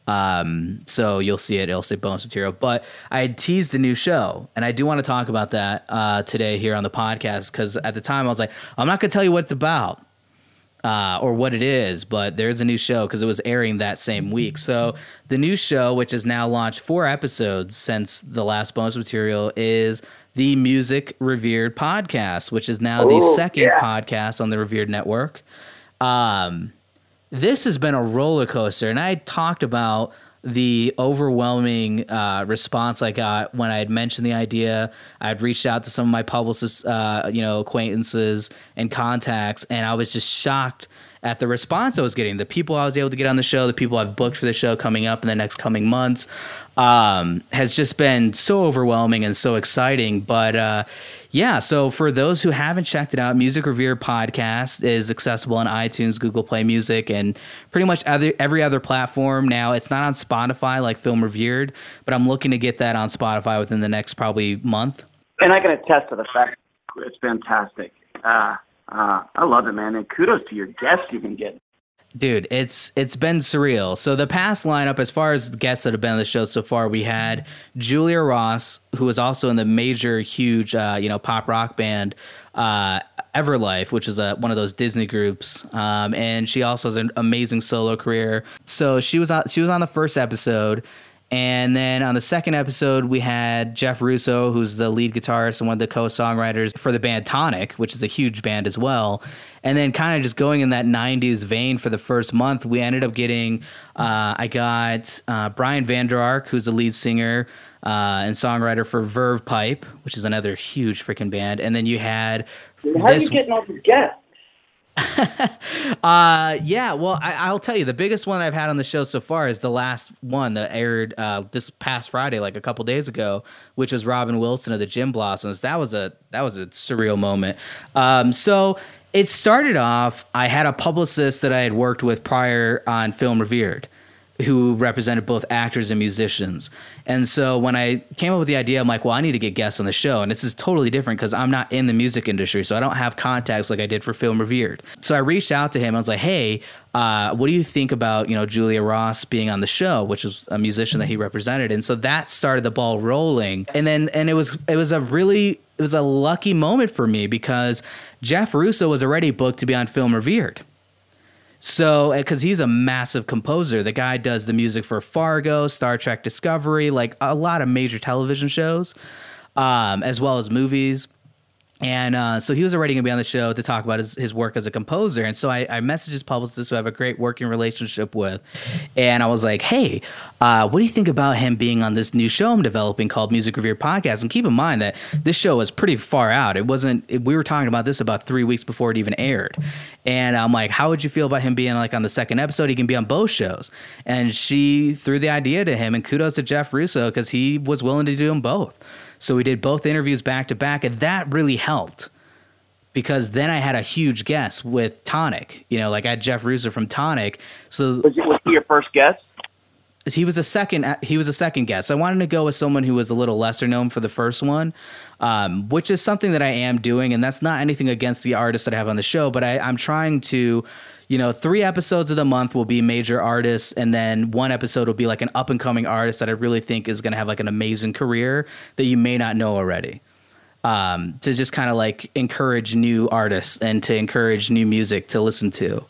Um, so you'll see it. It'll say bonus material. But I had teased a new show, and I do want to talk about that uh, today here on the podcast because at the time I was like, I'm not going to tell you what it's about. Uh, or what it is, but there's a new show because it was airing that same week. So the new show, which has now launched four episodes since the last bonus material, is the Music Revered podcast, which is now the second yeah. podcast on the Revered Network. Um, this has been a roller coaster, and I talked about the overwhelming uh, response I got when I had mentioned the idea. I'd reached out to some of my publicists, uh, you know, acquaintances and contacts, and I was just shocked at the response I was getting. The people I was able to get on the show, the people I've booked for the show coming up in the next coming months, um, has just been so overwhelming and so exciting. But uh, yeah, so for those who haven't checked it out, Music Revered podcast is accessible on iTunes, Google Play Music, and pretty much other, every other platform. Now, it's not on Spotify like Film Revered, but I'm looking to get that on Spotify within the next probably month. And I can attest to the fact it's fantastic. Uh, uh, I love it, man. And kudos to your guests you've been getting. Dude, it's it's been surreal. So the past lineup, as far as guests that have been on the show so far, we had Julia Ross, who was also in the major, huge, uh, you know, pop rock band uh, Everlife, which is a, one of those Disney groups, um, and she also has an amazing solo career. So she was on she was on the first episode. And then on the second episode, we had Jeff Russo, who's the lead guitarist and one of the co songwriters for the band Tonic, which is a huge band as well. And then, kind of just going in that 90s vein for the first month, we ended up getting, uh, I got uh, Brian Vander Ark, who's the lead singer uh, and songwriter for Verve Pipe, which is another huge freaking band. And then you had. How are you getting all these guests? uh yeah well I, will tell you the biggest one i've had on the show so far is the last one that aired uh this past friday like a couple days ago which was robin wilson of the Gin Blossoms. That was a that was a surreal moment. Um so it started off i had a publicist that i had worked with prior on film revered who represented both actors and musicians. And so when I came up with the idea, I'm like, well, I need to get guests on the show. And this is totally different because I'm not in the music industry. So I don't have contacts like I did for Film Revered. So I reached out to him. I was like, hey, uh, what do you think about, you know, Julia Ross being on the show, which was a musician that he represented. And so that started the ball rolling. And then, and it was, it was a really, it was a lucky moment for me because Jeff Russo was already booked to be on Film Revered. So, because he's a massive composer, the guy does the music for Fargo, Star Trek Discovery, like a lot of major television shows, um, as well as movies. And uh, so he was already going to be on the show to talk about his, his work as a composer. And so I, I messaged his publicist, who I have a great working relationship with. And I was like, hey, uh, what do you think about him being on this new show I'm developing called Music Revered Podcast? And keep in mind that this show was pretty far out. It wasn't, we were talking about this about three weeks before it even aired. And I'm like, how would you feel about him being like on the second episode? He can be on both shows. And she threw the idea to him. And kudos to Jeff Russo because he was willing to do them both. So we did both interviews back to back, and that really helped because then I had a huge guest with Tonic. You know, like I had Jeff Russo from Tonic. So Was, it, was he your first guest? He was a second. He was a second guest. I wanted to go with someone who was a little lesser known for the first one, um, which is something that I am doing, and that's not anything against the artists that I have on the show, but I, I'm trying to you know, three episodes of the month will be major artists, and then one episode will be like an up and coming artist that I really think is going to have like an amazing career that you may not know already. Um, to just kind of like encourage new artists and to encourage new music to listen to.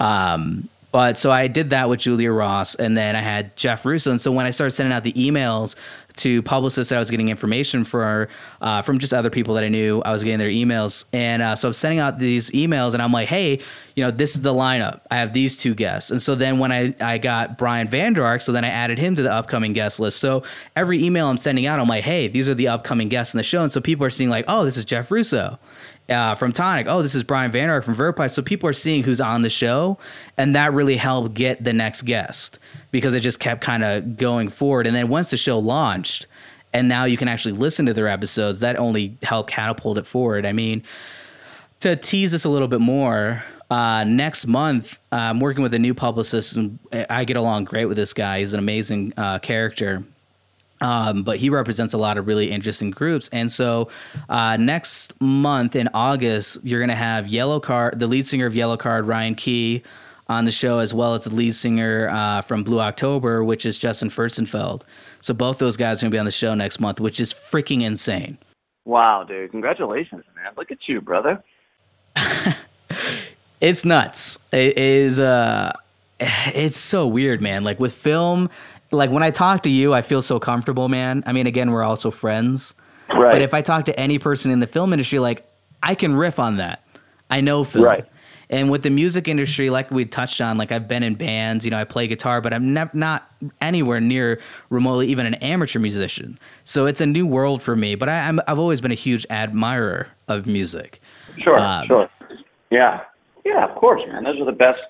Um, but so I did that with Julia Ross, and then I had Jeff Russo. And so when I started sending out the emails to publicists that I was getting information for uh, from just other people that I knew, I was getting their emails, and uh, so I'm sending out these emails, and I'm like, hey, you know, this is the lineup. I have these two guests, and so then when I I got Brian Vander Ark, so then I added him to the upcoming guest list. So every email I'm sending out, I'm like, hey, these are the upcoming guests in the show, and so people are seeing like, oh, this is Jeff Russo uh, from Tonic. Oh, this is Brian Vander Ark from Verve So people are seeing who's on the show, and that really helped get the next guest because it just kept kind of going forward. And then once the show launched, and now you can actually listen to their episodes, that only helped catapult it forward. I mean, to tease this a little bit more, uh, next month, I'm working with a new publicist, and I get along great with this guy. He's an amazing uh, character. Um, but he represents a lot of really interesting groups. And so uh, next month in August, you're going to have Yellowcard, the lead singer of Yellowcard, Ryan Key, on the show, as well as the lead singer uh, from Blue October, which is Justin Furstenfeld. So both those guys are gonna be on the show next month, which is freaking insane. Wow, dude! Congratulations, man! Look at you, brother. it's nuts. It is. Uh, it's so weird, man. Like with film, like when I talk to you, I feel so comfortable, man. I mean, again, we're also friends. Right. But if I talk to any person in the film industry, like I can riff on that. I know film. Right. And with the music industry, like we touched on, like I've been in bands, you know, I play guitar, but I'm ne- not anywhere near remotely even an amateur musician. So it's a new world for me. But I, I've always been a huge admirer of music. Sure, um, sure. Yeah, yeah, of course, man. Those are the best.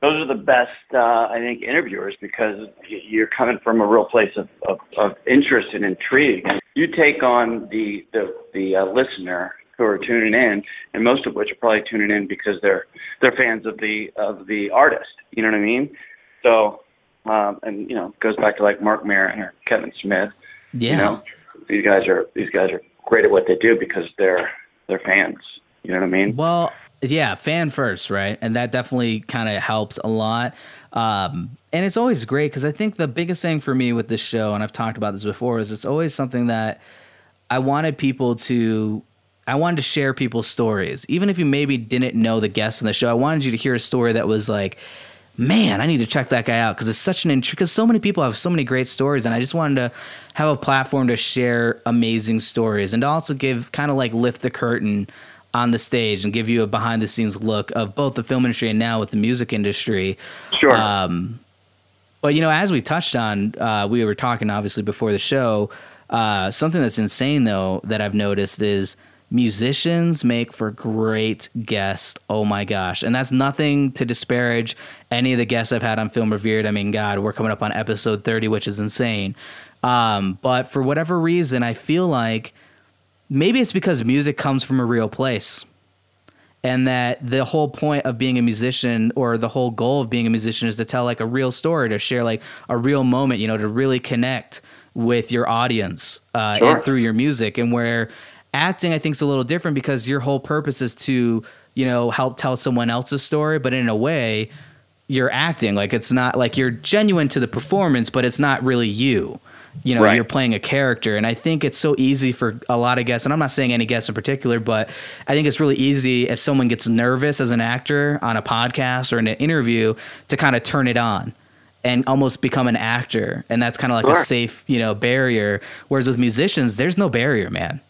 Those are the best, uh, I think, interviewers because you're coming from a real place of, of, of interest and intrigue. You take on the the the uh, listener who are tuning in, and most of which are probably tuning in because they're they're fans of the of the artist. You know what I mean? So, um, and you know, goes back to like Marc Maron or Kevin Smith. Yeah. You know, these guys are these guys are great at what they do because they're they're fans. You know what I mean? Well, yeah, fan first, right? And that definitely kind of helps a lot. Um, and it's always great because I think the biggest thing for me with this show, and I've talked about this before, is it's always something that I wanted people to I wanted to share people's stories. Even if you maybe didn't know the guests in the show, I wanted you to hear a story that was like, man, I need to check that guy out because it's such an because so many people have so many great stories, and I just wanted to have a platform to share amazing stories and to also give kind of like lift the curtain on the stage and give you a behind the scenes look of both the film industry and now with the music industry. Sure. Um, but you know, as we touched on, uh, we were talking obviously before the show. Uh, something that's insane though that I've noticed is musicians make for great guests. Oh my gosh. And that's nothing to disparage any of the guests I've had on Film Revered. I mean, God, we're coming up on episode 30, which is insane. Um, but for whatever reason, I feel like maybe it's because music comes from a real place. And that the whole point of being a musician or the whole goal of being a musician is to tell like a real story, to share like a real moment, you know, to really connect with your audience uh, sure. and through your music. And where acting i think is a little different because your whole purpose is to you know help tell someone else's story but in a way you're acting like it's not like you're genuine to the performance but it's not really you you know right. you're playing a character. And i think it's so easy for a lot of guests and i'm not saying any guests in particular but i think it's really easy if someone gets nervous as an actor on a podcast or in an interview to kind of turn it on and almost become an actor. And that's kind of like sure. a safe you know barrier. Whereas with musicians there's no barrier man.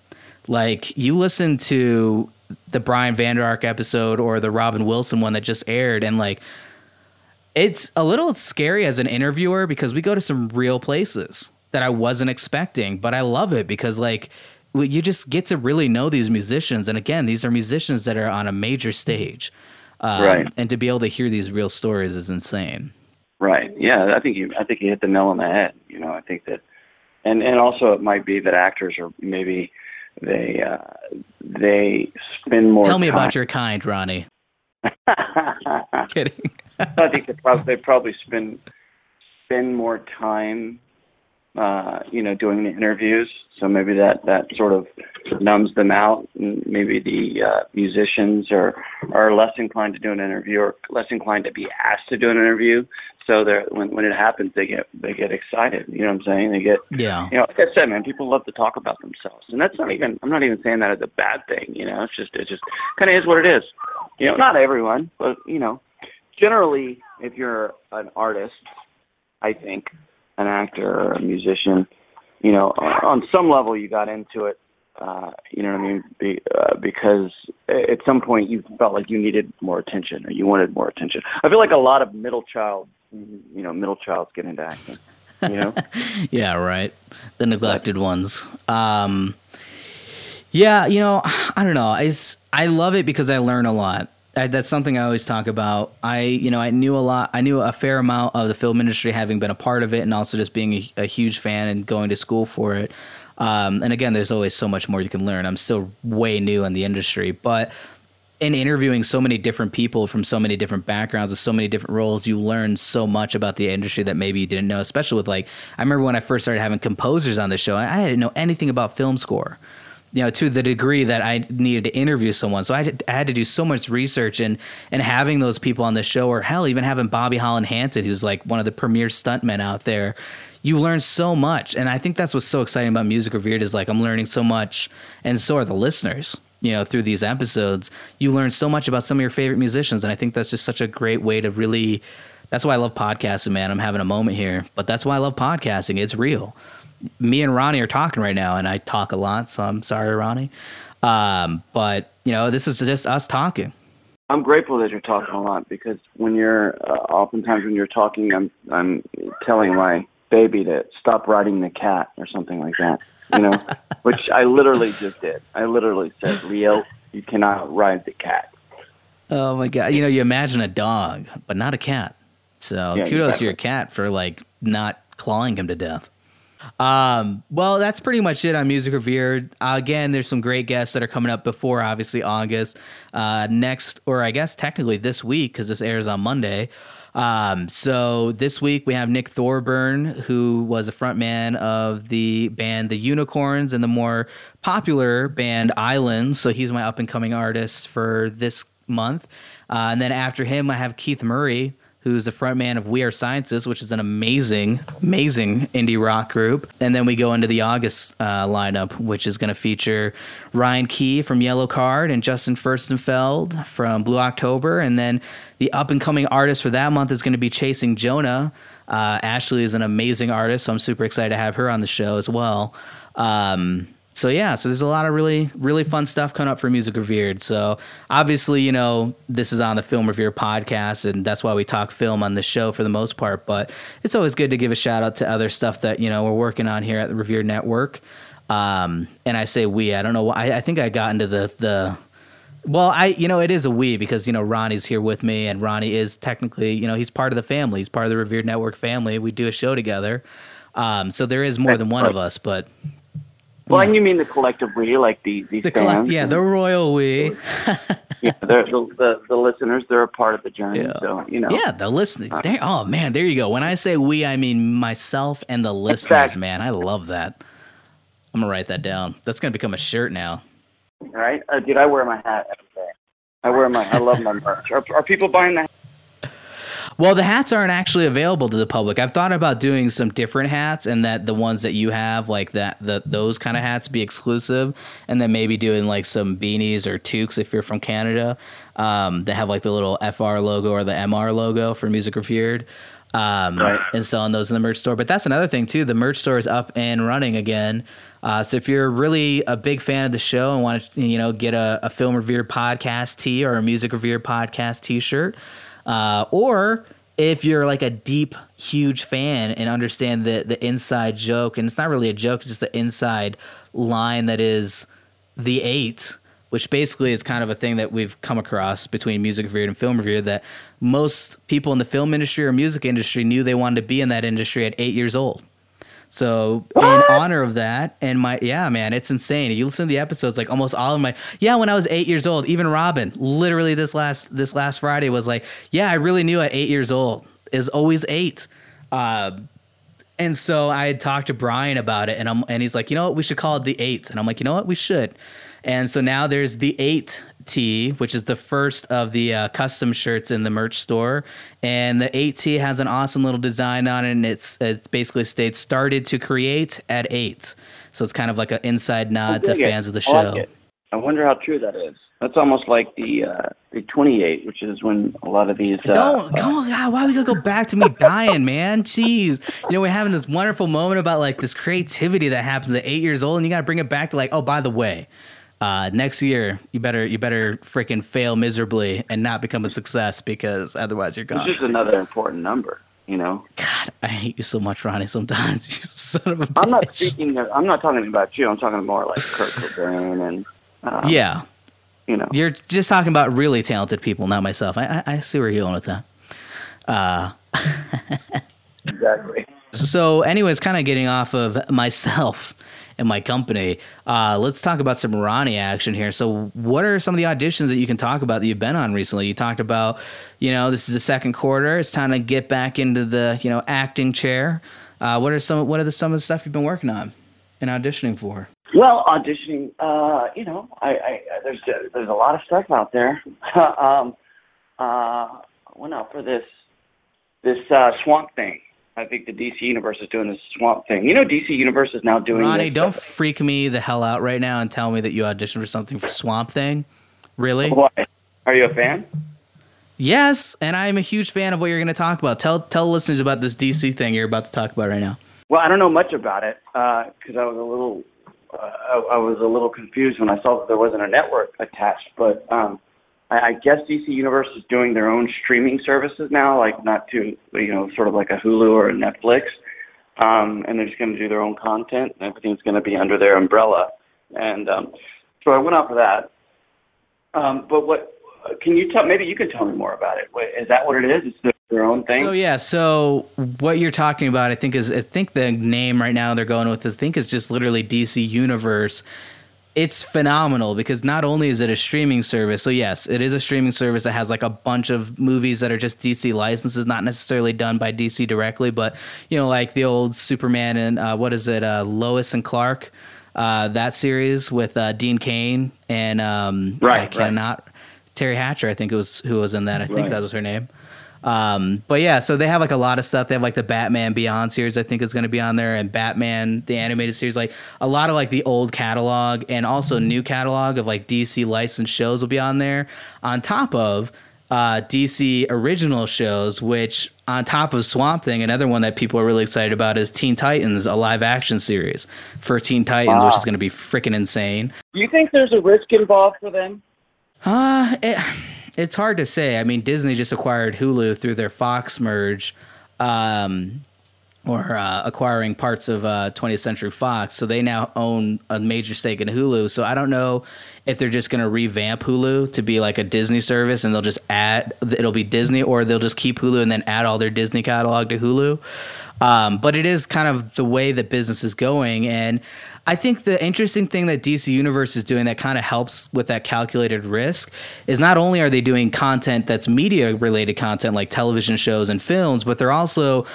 Like you listen to the Brian Vander Ark episode or the Robin Wilson one that just aired, and like it's a little scary as an interviewer because we go to some real places that I wasn't expecting, but I love it because like you just get to really know these musicians, and again, these are musicians that are on a major stage, um, right? And to be able to hear these real stories is insane. Right. Yeah, I think you. I think you hit the nail on the head. You know, I think that, and and also it might be that actors are maybe they uh, they spend more. Tell me time. about your kind, Ronnie. Kidding. I think they probably they probably spend spend more time, uh, you know, doing the interviews. So maybe that that sort of numbs them out. And maybe the uh, musicians are are less inclined to do an interview or less inclined to be asked to do an interview. So they're when when it happens, they get they get excited. You know what I'm saying? They get yeah. You know, like I said, man, people love to talk about themselves, and that's not even I'm not even saying that as a bad thing. You know, it's just it just kind of is what it is. You know, not everyone, but you know, generally, if you're an artist, I think an actor or a musician, you know, on some level you got into it. Uh, you know what I mean? Be, uh, because at some point you felt like you needed more attention or you wanted more attention. I feel like a lot of middle child, you know, middle childs get into acting. You know? yeah, right. The neglected ones. Um, yeah, you know, I don't know. I I love it because I learn a lot. That's something I always talk about. I, you know, I knew a lot. I knew a fair amount of the film industry, having been a part of it, and also just being a, a huge fan and going to school for it. Um, and again, there's always so much more you can learn. I'm still way new in the industry, but in interviewing so many different people from so many different backgrounds with so many different roles, you learn so much about the industry that maybe you didn't know. Especially with like, I remember when I first started having composers on the show, I didn't know anything about film score you know, to the degree that I needed to interview someone. So I had, to do so much research and and having those people on the show, or hell, even having Bobby Holland Hanton, who's like one of the premier stuntmen out there. You learn so much, and I think that's what's so exciting about Music Revered is like I'm learning so much, and so are the listeners. You know, through these episodes, you learn so much about some of your favorite musicians, and I think that's just such a great way to really. That's why I love podcasting, man. I'm having a moment here, but that's why I love podcasting. It's real me and Ronnie are talking right now, and I talk a lot, so I'm sorry, Ronnie. Um, but you know, this is just us talking. I'm grateful that you're talking a lot because when you're uh, oftentimes when you're talking, I'm I'm telling my baby to stop riding the cat or something like that. You know, which I literally just did. I literally said, Leo, you cannot ride the cat. Oh my god! You know, you imagine a dog, but not a cat. So yeah, kudos exactly. to your cat for like not clawing him to death. Um, well, that's pretty much it on Music Revered. Uh, again, there's some great guests that are coming up before, obviously, August. Uh, next, or I guess technically this week, because this airs on Monday. Um, so this week we have Nick Thorburn, who was a frontman of the band The Unicorns and the more popular band Islands. So he's my up and coming artist for this month. Uh, and then after him, I have Keith Murray, who's the frontman of We Are Scientists, which is an amazing, amazing indie rock group. And then we go into the August uh, lineup, which is going to feature Ryan Key from Yellowcard and Justin Furstenfeld from Blue October. And then the up and coming artist for that month is going to be Chasing Jonah. Uh, Ashley is an amazing artist, so I'm super excited to have her on the show as well. Um, so yeah, so there's a lot of really really fun stuff coming up for Music Revered. So obviously, you know, this is on the Film Revered podcast, and that's why we talk film on the show for the most part. But it's always good to give a shout out to other stuff that you know we're working on here at the Revered Network. Um, and I say we, I don't know. I, I think I got into the the well, I you know it is a we because you know Ronnie's here with me, and Ronnie is technically you know he's part of the family. He's part of the Revered Network family. We do a show together, um, so there is more than one of us. But well, and you mean the collective we, like the the, the collect, yeah, the royal we. yeah, the, the, the listeners, they're a part of the journey. Yeah. So you know. Yeah, the listening. Uh, oh man, there you go. When I say we, I mean myself and the listeners. Exactly. Man, I love that. I'm gonna write that down. That's gonna become a shirt now. All right, uh, dude. I wear my hat every day. I wear my. I love my merch. Are, are people buying the well, the hats aren't actually available to the public. I've thought about doing some different hats, and that the ones that you have, like that, the those kind of hats, be exclusive, and then maybe doing like some beanies or toques if you're from Canada, um, that have like the little FR logo or the MR logo for Music Revered. Um, right. and selling those in the merch store. But that's another thing too. The merch store is up and running again. Uh, so if you're really a big fan of the show and want to, you know, get a, a film revered podcast tee or a music revered podcast T-shirt, uh, or if you're like a deep, huge fan and understand the the inside joke, and it's not really a joke, it's just the inside line that is the eight, which basically is kind of a thing that we've come across between music revered and film revered that most people in the film industry or music industry knew they wanted to be in that industry at eight years old. So in honor of that, and my yeah, man, it's insane. You listen to the episodes, like almost all of my yeah. When I was eight years old, even Robin, literally this last this last Friday was like, yeah, I really knew at eight years old is always eight. Uh, and so I had talked to Brian about it, and I'm and he's like, you know what, we should call it the eight, and I'm like, you know what, we should. And so now there's the eight T, which is the first of the uh, custom shirts in the merch store. And the 8T has an awesome little design on it, and it's it basically states "started to create at 8. So it's kind of like an inside nod to fans it. of the show. I, like I wonder how true that is. That's almost like the uh, the 28, which is when a lot of these. Uh, Don't come on, God, why are we gonna go back to me dying, man? Jeez, you know we're having this wonderful moment about like this creativity that happens at eight years old, and you got to bring it back to like, oh, by the way, uh, next year you better you better freaking fail miserably and not become a success because otherwise you're gone. It's just another important number, you know. God, I hate you so much, Ronnie. Sometimes you son of a. Bitch. I'm not speaking. Of, I'm not talking about you. I'm talking more like Kurt Cobain and. Um, yeah. You know. You're just talking about really talented people, not myself. I I, I see where you're going with that. Uh. exactly. So, anyways, kind of getting off of myself in my company. Uh, let's talk about some Ronnie action here. So, what are some of the auditions that you can talk about that you've been on recently? You talked about, you know, this is the second quarter. It's time to get back into the, you know, acting chair. Uh, what are some What are the some of the stuff you've been working on and auditioning for? Well, auditioning, uh, you know, I, I there's there's a lot of stuff out there. um, uh, went out for this this uh, Swamp Thing. I think the DC Universe is doing this Swamp Thing. You know, DC Universe is now doing. Ronnie, don't freak me the hell out right now and tell me that you auditioned for something for Swamp Thing. Really? Why? Are you a fan? Yes, and I'm a huge fan of what you're going to talk about. Tell tell listeners about this DC thing you're about to talk about right now. Well, I don't know much about it because uh, I was a little uh, I, I was a little confused when I saw that there wasn't a network attached. But um, I, guess DC Universe is doing their own streaming services now, like not to you know sort of like a Hulu or a Netflix, um, and they're just going to do their own content, and everything's going to be under their umbrella. And um, so I went out for that. Um, but what can you tell? Maybe you can tell me more about it. Is that what it is? It's their own thing. So yeah, so what you're talking about, I think is I think the name right now they're going with, I think is just literally DC Universe. It's phenomenal because not only is it a streaming service, so yes, it is a streaming service that has like a bunch of movies that are just DC licenses, not necessarily done by DC directly, but you know, like the old Superman and uh, what is it, uh, Lois and Clark, uh, that series with uh, Dean Cain and um, right, I cannot right. Teri Hatcher, I think it was who was in that. I think right. that was her name. Um, but yeah, so they have like a lot of stuff. They have like the Batman Beyond series, I think is going to be on there, and Batman the animated series. Like a lot of like the old catalog and also new catalog of like DC licensed shows will be on there. On top of uh, DC original shows, which on top of Swamp Thing, another one that people are really excited about is Teen Titans, a live action series for Teen Titans, wow. which is going to be freaking insane. Do you think there's a risk involved for them? Uh, it, it's hard to say. I mean, Disney just acquired Hulu through their Fox merge, um, or uh, acquiring parts of uh, 20th Century Fox. So they now own a major stake in Hulu. So I don't know if they're just going to revamp Hulu to be like a Disney service and they'll just add, it'll be Disney, or they'll just keep Hulu and then add all their Disney catalog to Hulu. Um, but it is kind of the way that business is going. And I think the interesting thing that DC Universe is doing that kind of helps with that calculated risk is not only are they doing content that's media related content like television shows and films, but they're also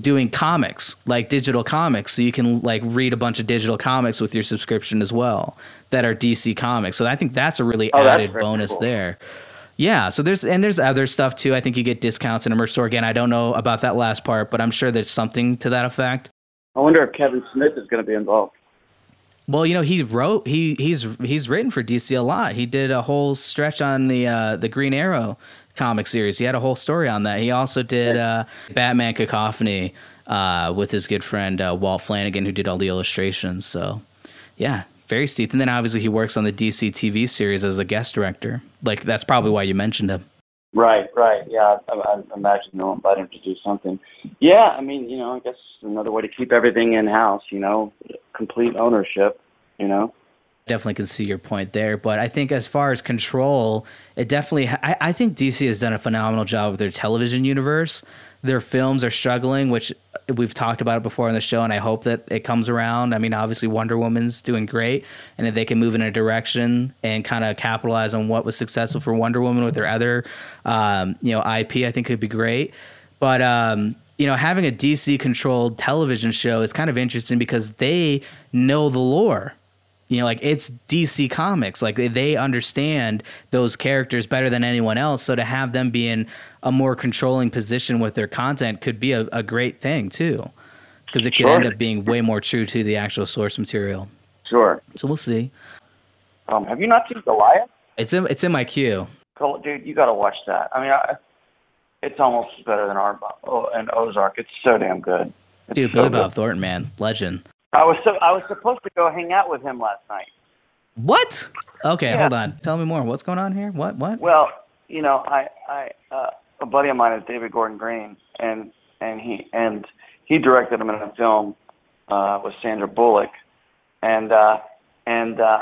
doing comics like digital comics so you can like read a bunch of digital comics with your subscription as well that are DC comics. So I think that's a really oh, added bonus cool. there. Yeah, so there's and there's other stuff too. I think you get discounts in a merch store. Again, I don't know about that last part, but I'm sure there's something to that effect. I wonder if Kevin Smith is going to be involved. Well, you know, he wrote he he's he's written for DC a lot. He did a whole stretch on the uh, the Green Arrow comic series. He had a whole story on that. He also did uh, Batman Cacophony uh, with his good friend uh, Walt Flanagan, who did all the illustrations. So, yeah, very steeped. And then obviously he works on the DC TV series as a guest director. Like that's probably why you mentioned him. Right, right. Yeah, I, I imagine they'll invite him to do something. Yeah, I mean, you know, I guess another way to keep everything in house. You know, complete ownership. You know. Definitely can see your point there, but I think as far as control, it definitely. I, I think DC has done a phenomenal job with their television universe. Their films are struggling, which we've talked about it before on the show, and I hope that it comes around. I mean, obviously Wonder Woman's doing great, and if they can move in a direction and kind of capitalize on what was successful for Wonder Woman with their other, um, you know, IP, I think could be great. But um, you know, having a DC controlled television show is kind of interesting because they know the lore you know like it's dc comics. Like they understand those characters better than anyone else. So to have them be in a more controlling position with their content could be a, a great thing too. Because it could sure. end up being way more true to the actual source material. Sure. So we'll see. Um, have you not seen goliath? It's in it's in my queue. Dude you got to watch that. I mean I, it's almost better than our oh, and ozark. It's so damn good. It's dude so billy bob thornton man. Legend I was so I was supposed to go hang out with him last night. What? Okay, yeah. hold on. Tell me more. What's going on here? What? What? Well, you know, I I uh, a buddy of mine is David Gordon Green, and and he and he directed him in a film uh, with Sandra Bullock, and uh, and uh,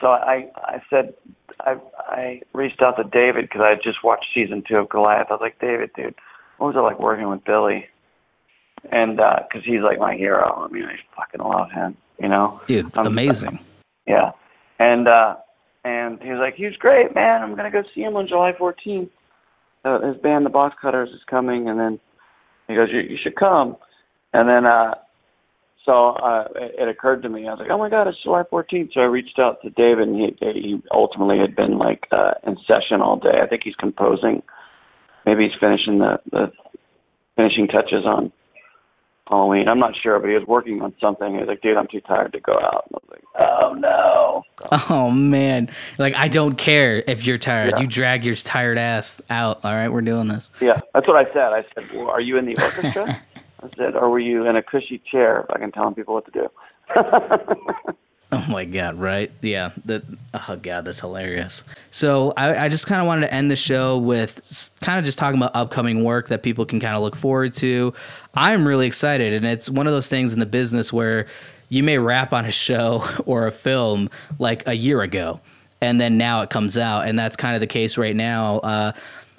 so I I said I I reached out to David because I had just watched season two of Goliath. I was like, David, dude, what was it like working with Billy? And because uh, he's like my hero. I mean, I fucking love him. You know, dude, um, amazing. Yeah, and uh, and he was like, he's great, man. I'm gonna go see him on July 14th. Uh, his band, the Box Cutters, is coming, and then he goes, you, you should come. And then uh, so uh, it, it occurred to me. I was like, "Oh my God, it's July 14th!" So I reached out to David, and he he ultimately had been like uh, in session all day. I think he's composing. Maybe he's finishing the the finishing touches on Halloween. I'm not sure, but he was working on something. He was like, "Dude, I'm too tired to go out." And I was like, "Oh no." Oh man, like I don't care if you're tired. Yeah. You drag your tired ass out. All right, we're doing this. Yeah, that's what I said. I said, well, "Are you in the orchestra?" I said, "Or were you in a cushy chair?" If I can tell people what to do. Oh my god, right? Yeah. That oh god, that's hilarious. So I, I just kind of wanted to end the show with kind of just talking about upcoming work that people can kind of look forward to. I'm really excited, and it's one of those things in the business where you may wrap on a show or a film like a year ago, and then now it comes out, and that's kind of the case right now. Uh,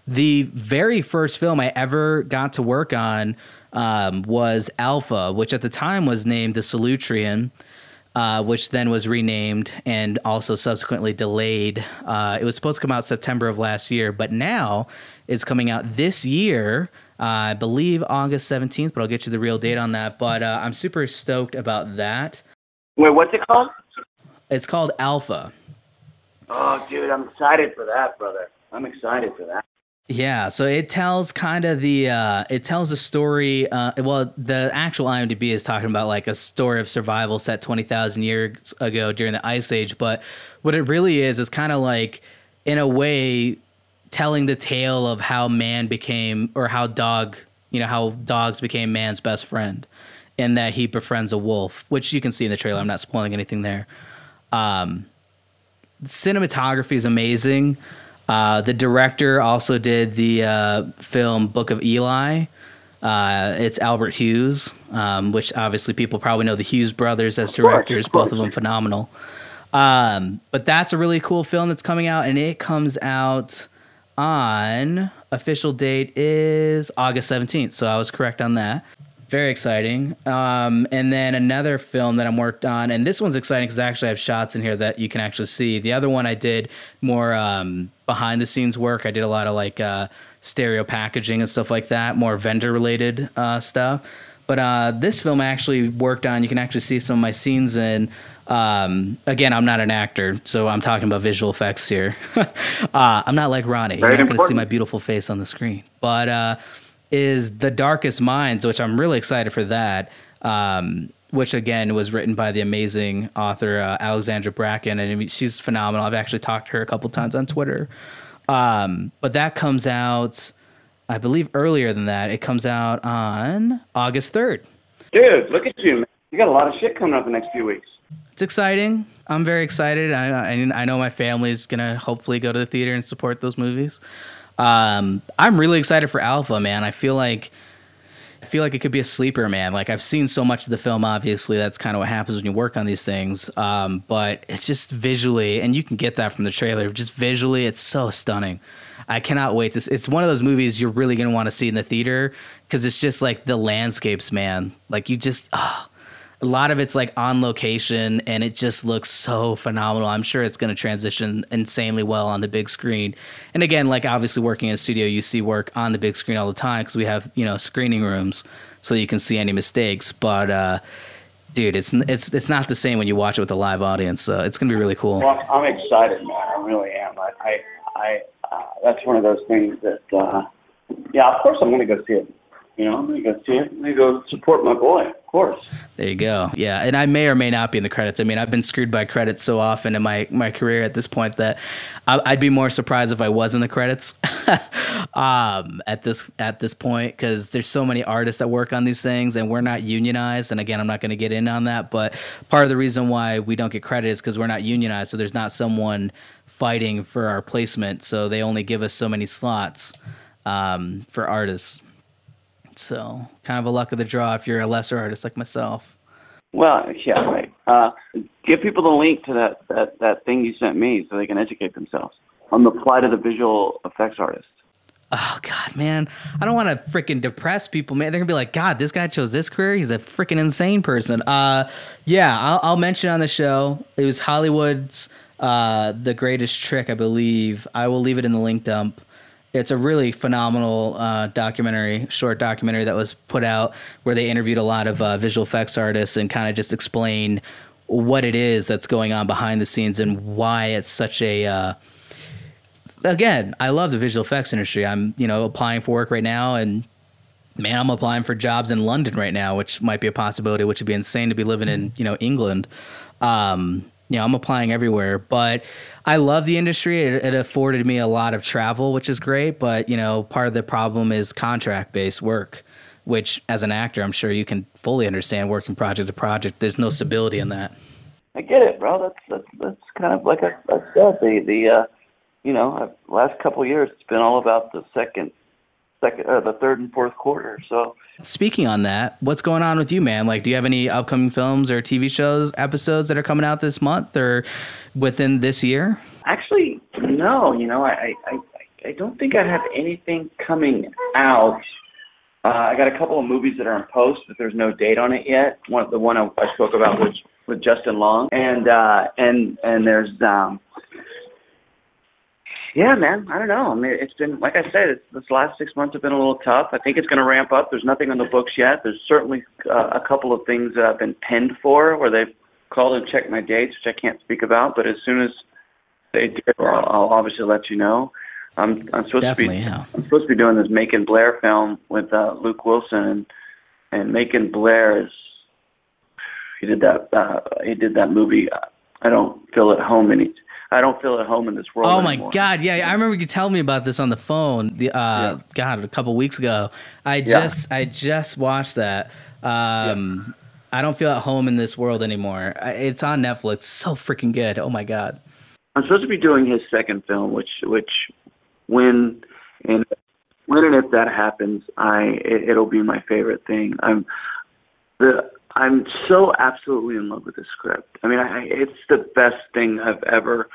the very first film I ever got to work on um, was Alpha, which at the time was named The Solutrean uh, which then was renamed and also subsequently delayed. Uh, it was supposed to come out September of last year, but now it's coming out this year. Uh, I believe August 17th, but I'll get you the real date on that. But uh, I'm super stoked about that. Wait, what's it called? It's called Alpha. Oh, dude, I'm excited for that, brother. I'm excited for that. Yeah, so it tells kind of the uh, it tells a story. Uh, well, the actual IMDb is talking about like a story of survival set twenty thousand years ago during the Ice Age. But what it really is is kind of like, in a way, telling the tale of how man became or how dog, you know, how dogs became man's best friend, in that he befriends a wolf, which you can see in the trailer. I'm not spoiling anything there. Um, cinematography is amazing. Uh, the director also did the uh, film Book of Eli. Uh, it's Albert Hughes, um, which obviously people probably know the Hughes brothers as directors, both of them phenomenal. Um, but that's a really cool film that's coming out, and it comes out on official date is August 17th. So I was correct on that. Very exciting. Um, and then another film that I'm worked on, and this one's exciting because I actually have shots in here that you can actually see. The other one I did more um, behind the scenes work. I did a lot of like uh, stereo packaging and stuff like that, more vendor related uh, stuff. But uh, this film I actually worked on. You can actually see some of my scenes in. Um, again, I'm not an actor, so I'm talking about visual effects here. uh, I'm not like Ronnie. Very You're not going to see my beautiful face on the screen. But uh, is The Darkest Minds, which I'm really excited for that. Um, which again was written by the amazing author uh, Alexandra Bracken, and she's phenomenal. I've actually talked to her a couple times on Twitter. Um, but that comes out, I believe, earlier than that. It comes out on August 3rd. Dude, look at you, man. You got a lot of shit coming up the next few weeks. It's exciting. I'm very excited. I, I, I know my family's gonna hopefully go to the theater and support those movies. Um, I'm really excited for Alpha, man. I feel like I feel like it could be a sleeper, man. Like I've seen so much of the film. Obviously, that's kind of what happens when you work on these things. Um, but it's just visually, and you can get that from the trailer. Just visually, it's so stunning. I cannot wait to. It's one of those movies you're really gonna want to see in the theater because it's just like the landscapes, man. Like you just. ah, a lot of it's like on location and it just looks so phenomenal. I'm sure it's going to transition insanely well on the big screen. And again, like obviously working in a studio, you see work on the big screen all the time because we have, you know, screening rooms so you can see any mistakes. But, uh, dude, it's, it's, it's not the same when you watch it with a live audience. So it's going to be really cool. Well, I'm excited, man. I really am. I, I, I uh, that's one of those things that, uh, yeah, of course I'm going to go see it. You know, I'm going to go see it. I'm going to go support my boy, of course. There you go. Yeah, and I may or may not be in the credits. I mean, I've been screwed by credits so often in my my career at this point that I, I'd be more surprised if I was in the credits. um, at this at this point, because there's so many artists that work on these things, and we're not unionized. And again, I'm not going to get in on that, but part of the reason why we don't get credit is because we're not unionized. So there's not someone fighting for our placement. So they only give us so many slots um, for artists. So kind of a luck of the draw if you're a lesser artist like myself. Well, yeah, right. Uh, give people the link to that, that, that thing you sent me so they can educate themselves on the plight of the visual effects artist. Oh God, man, I don't want to freaking depress people, man. They're gonna be like, God, this guy chose this career. He's a freaking insane person. Uh, yeah, I'll, I'll mention on the show. It was Hollywood's uh, The Greatest Trick, I believe. I will leave it in the link dump. It's a really phenomenal uh, documentary, short documentary that was put out where they interviewed a lot of uh, visual effects artists and kind of just explain what it is that's going on behind the scenes and why it's such a. Uh, again, I love the visual effects industry. I'm, you know, applying for work right now and man, I'm applying for jobs in London right now, which might be a possibility, which would be insane to be living in, you know, England. Um, you know, I'm applying everywhere, but I love the industry. It, it, afforded me a lot of travel, which is great. But you know, part of the problem is contract based work, which as an actor, I'm sure you can fully understand. Working project to project, there's no stability in that. I get it, bro. That's that's that's kind of like I, I said. The the uh, you know, last couple years, it's been all about the second second, uh, the third and fourth quarter. So, speaking on that, what's going on with you, man? Like, do you have any upcoming films or TV shows episodes that are coming out this month or within this year? Actually, no. You know, I I I don't think I have anything coming out. Uh, I got a couple of movies that are in post, but there's no date on it yet. One, the one I, I spoke about was with Justin Long, and uh, and and there's um, yeah, man. I don't know. I mean, it's been like I said. It's, this last six months have been a little tough. I think it's going to ramp up. There's nothing on the books yet. There's certainly uh, a couple of things that I've been penned for, where they've called and checked my dates, which I can't speak about. But as soon as they do, I'll, I'll obviously let you know. I'm I'm supposed Definitely, to be yeah. I'm supposed to be doing this Macon Blair film with uh, Luke Wilson, and and Macon Blair is he did that uh, he did that movie. Uh, I don't feel at home any I don't feel at home in this world. Oh anymore. my god, yeah, I remember you telling me about this on the phone. The uh, yeah. God, a couple weeks ago. I just yeah. I just watched that. Um, yeah. I don't feel at home in this world anymore. It's on Netflix. So freaking good. Oh my god. I'm supposed to be doing his second film, which which when and when and if that happens, I it, it'll be my favorite thing. I'm the I'm so absolutely in love with the script. I mean, I, it's the best thing I've ever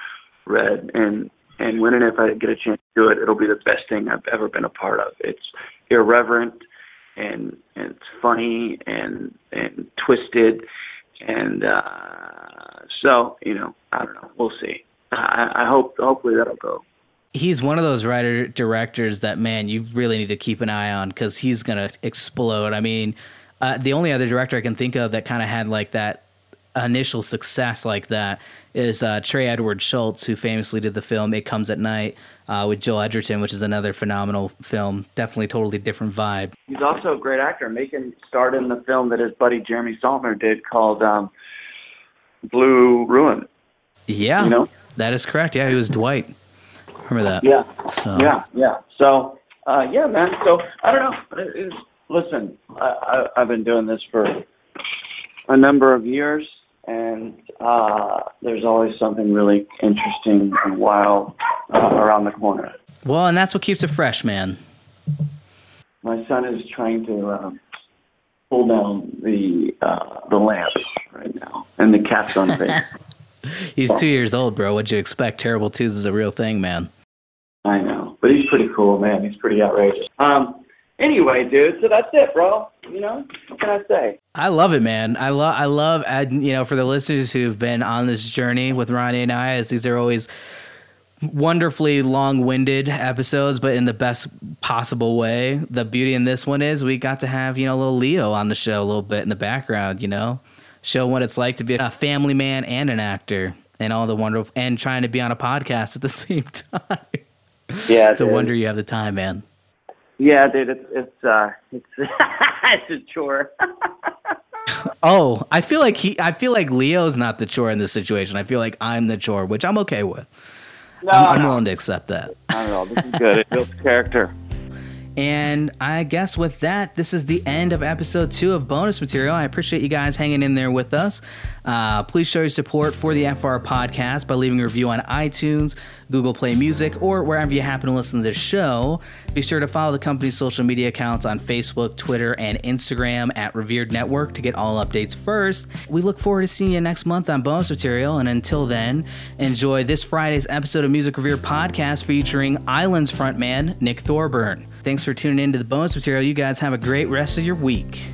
read, and and when and if I get a chance to do it, it'll be the best thing I've ever been a part of. It's irreverent, and, and it's funny and and twisted, and uh, so you know, I don't know. We'll see. I, I hope hopefully that'll go he's one of those writer directors that man you really need to keep an eye on because he's gonna explode i mean uh, the only other director I can think of that kind of had like that initial success like that is uh, Trey Edward Shults, who famously did the film "It Comes at Night" uh, with Joel Edgerton, which is another phenomenal film. Definitely, totally different vibe. He's also a great actor. Making start in the film that his buddy Jeremy Saulnier did called um, Blue Ruin. Yeah, you know? that is correct. Yeah, he was Dwight. Remember that? Yeah. So. Yeah, yeah. So, uh, yeah, man. So I don't know. It, listen, I, I, have been doing this for a number of years, and uh, there's always something really interesting and wild uh, around the corner. Well, and that's what keeps it fresh, man. My son is trying to um, pull down the uh, the lamp right now, and the cat's on face. he's two years old, bro. What'd you expect? Terrible twos is a real thing, man. I know, but he's pretty cool, man. He's pretty outrageous. Um, anyway, dude. So that's it, bro. You know, what can I say? I love it, man. I love, I love, you know, for the listeners who've been on this journey with Ronnie and I, as these are always wonderfully long-winded episodes, but in the best possible way. The beauty in this one is we got to have, you know, little Leo on the show a little bit in the background, you know, show what it's like to be a family man and an actor and all the wonderful, and trying to be on a podcast at the same time. Yeah, it's a wonder you have the time, man. Yeah, dude, it's it's uh, it's it's a chore. oh, I feel like he. I feel like Leo's not the chore in this situation. I feel like I'm the chore, which I'm okay with. No, I'm, I'm no. willing to accept that. I don't know. This is good. It builds character. And I guess with that, this is the end of episode two of bonus material. I appreciate you guys hanging in there with us. Uh, please show your support for the FR podcast by leaving a review on iTunes, Google Play Music, or wherever you happen to listen to this show. Be sure to follow the company's social media accounts on Facebook, Twitter, and Instagram at Revered Network to get all updates first. We look forward to seeing you next month on bonus material. And until then, enjoy this Friday's episode of Music Revered podcast featuring Islands frontman Nick Thorburn. Thanks for tuning in to the bonus material. You guys have a great rest of your week.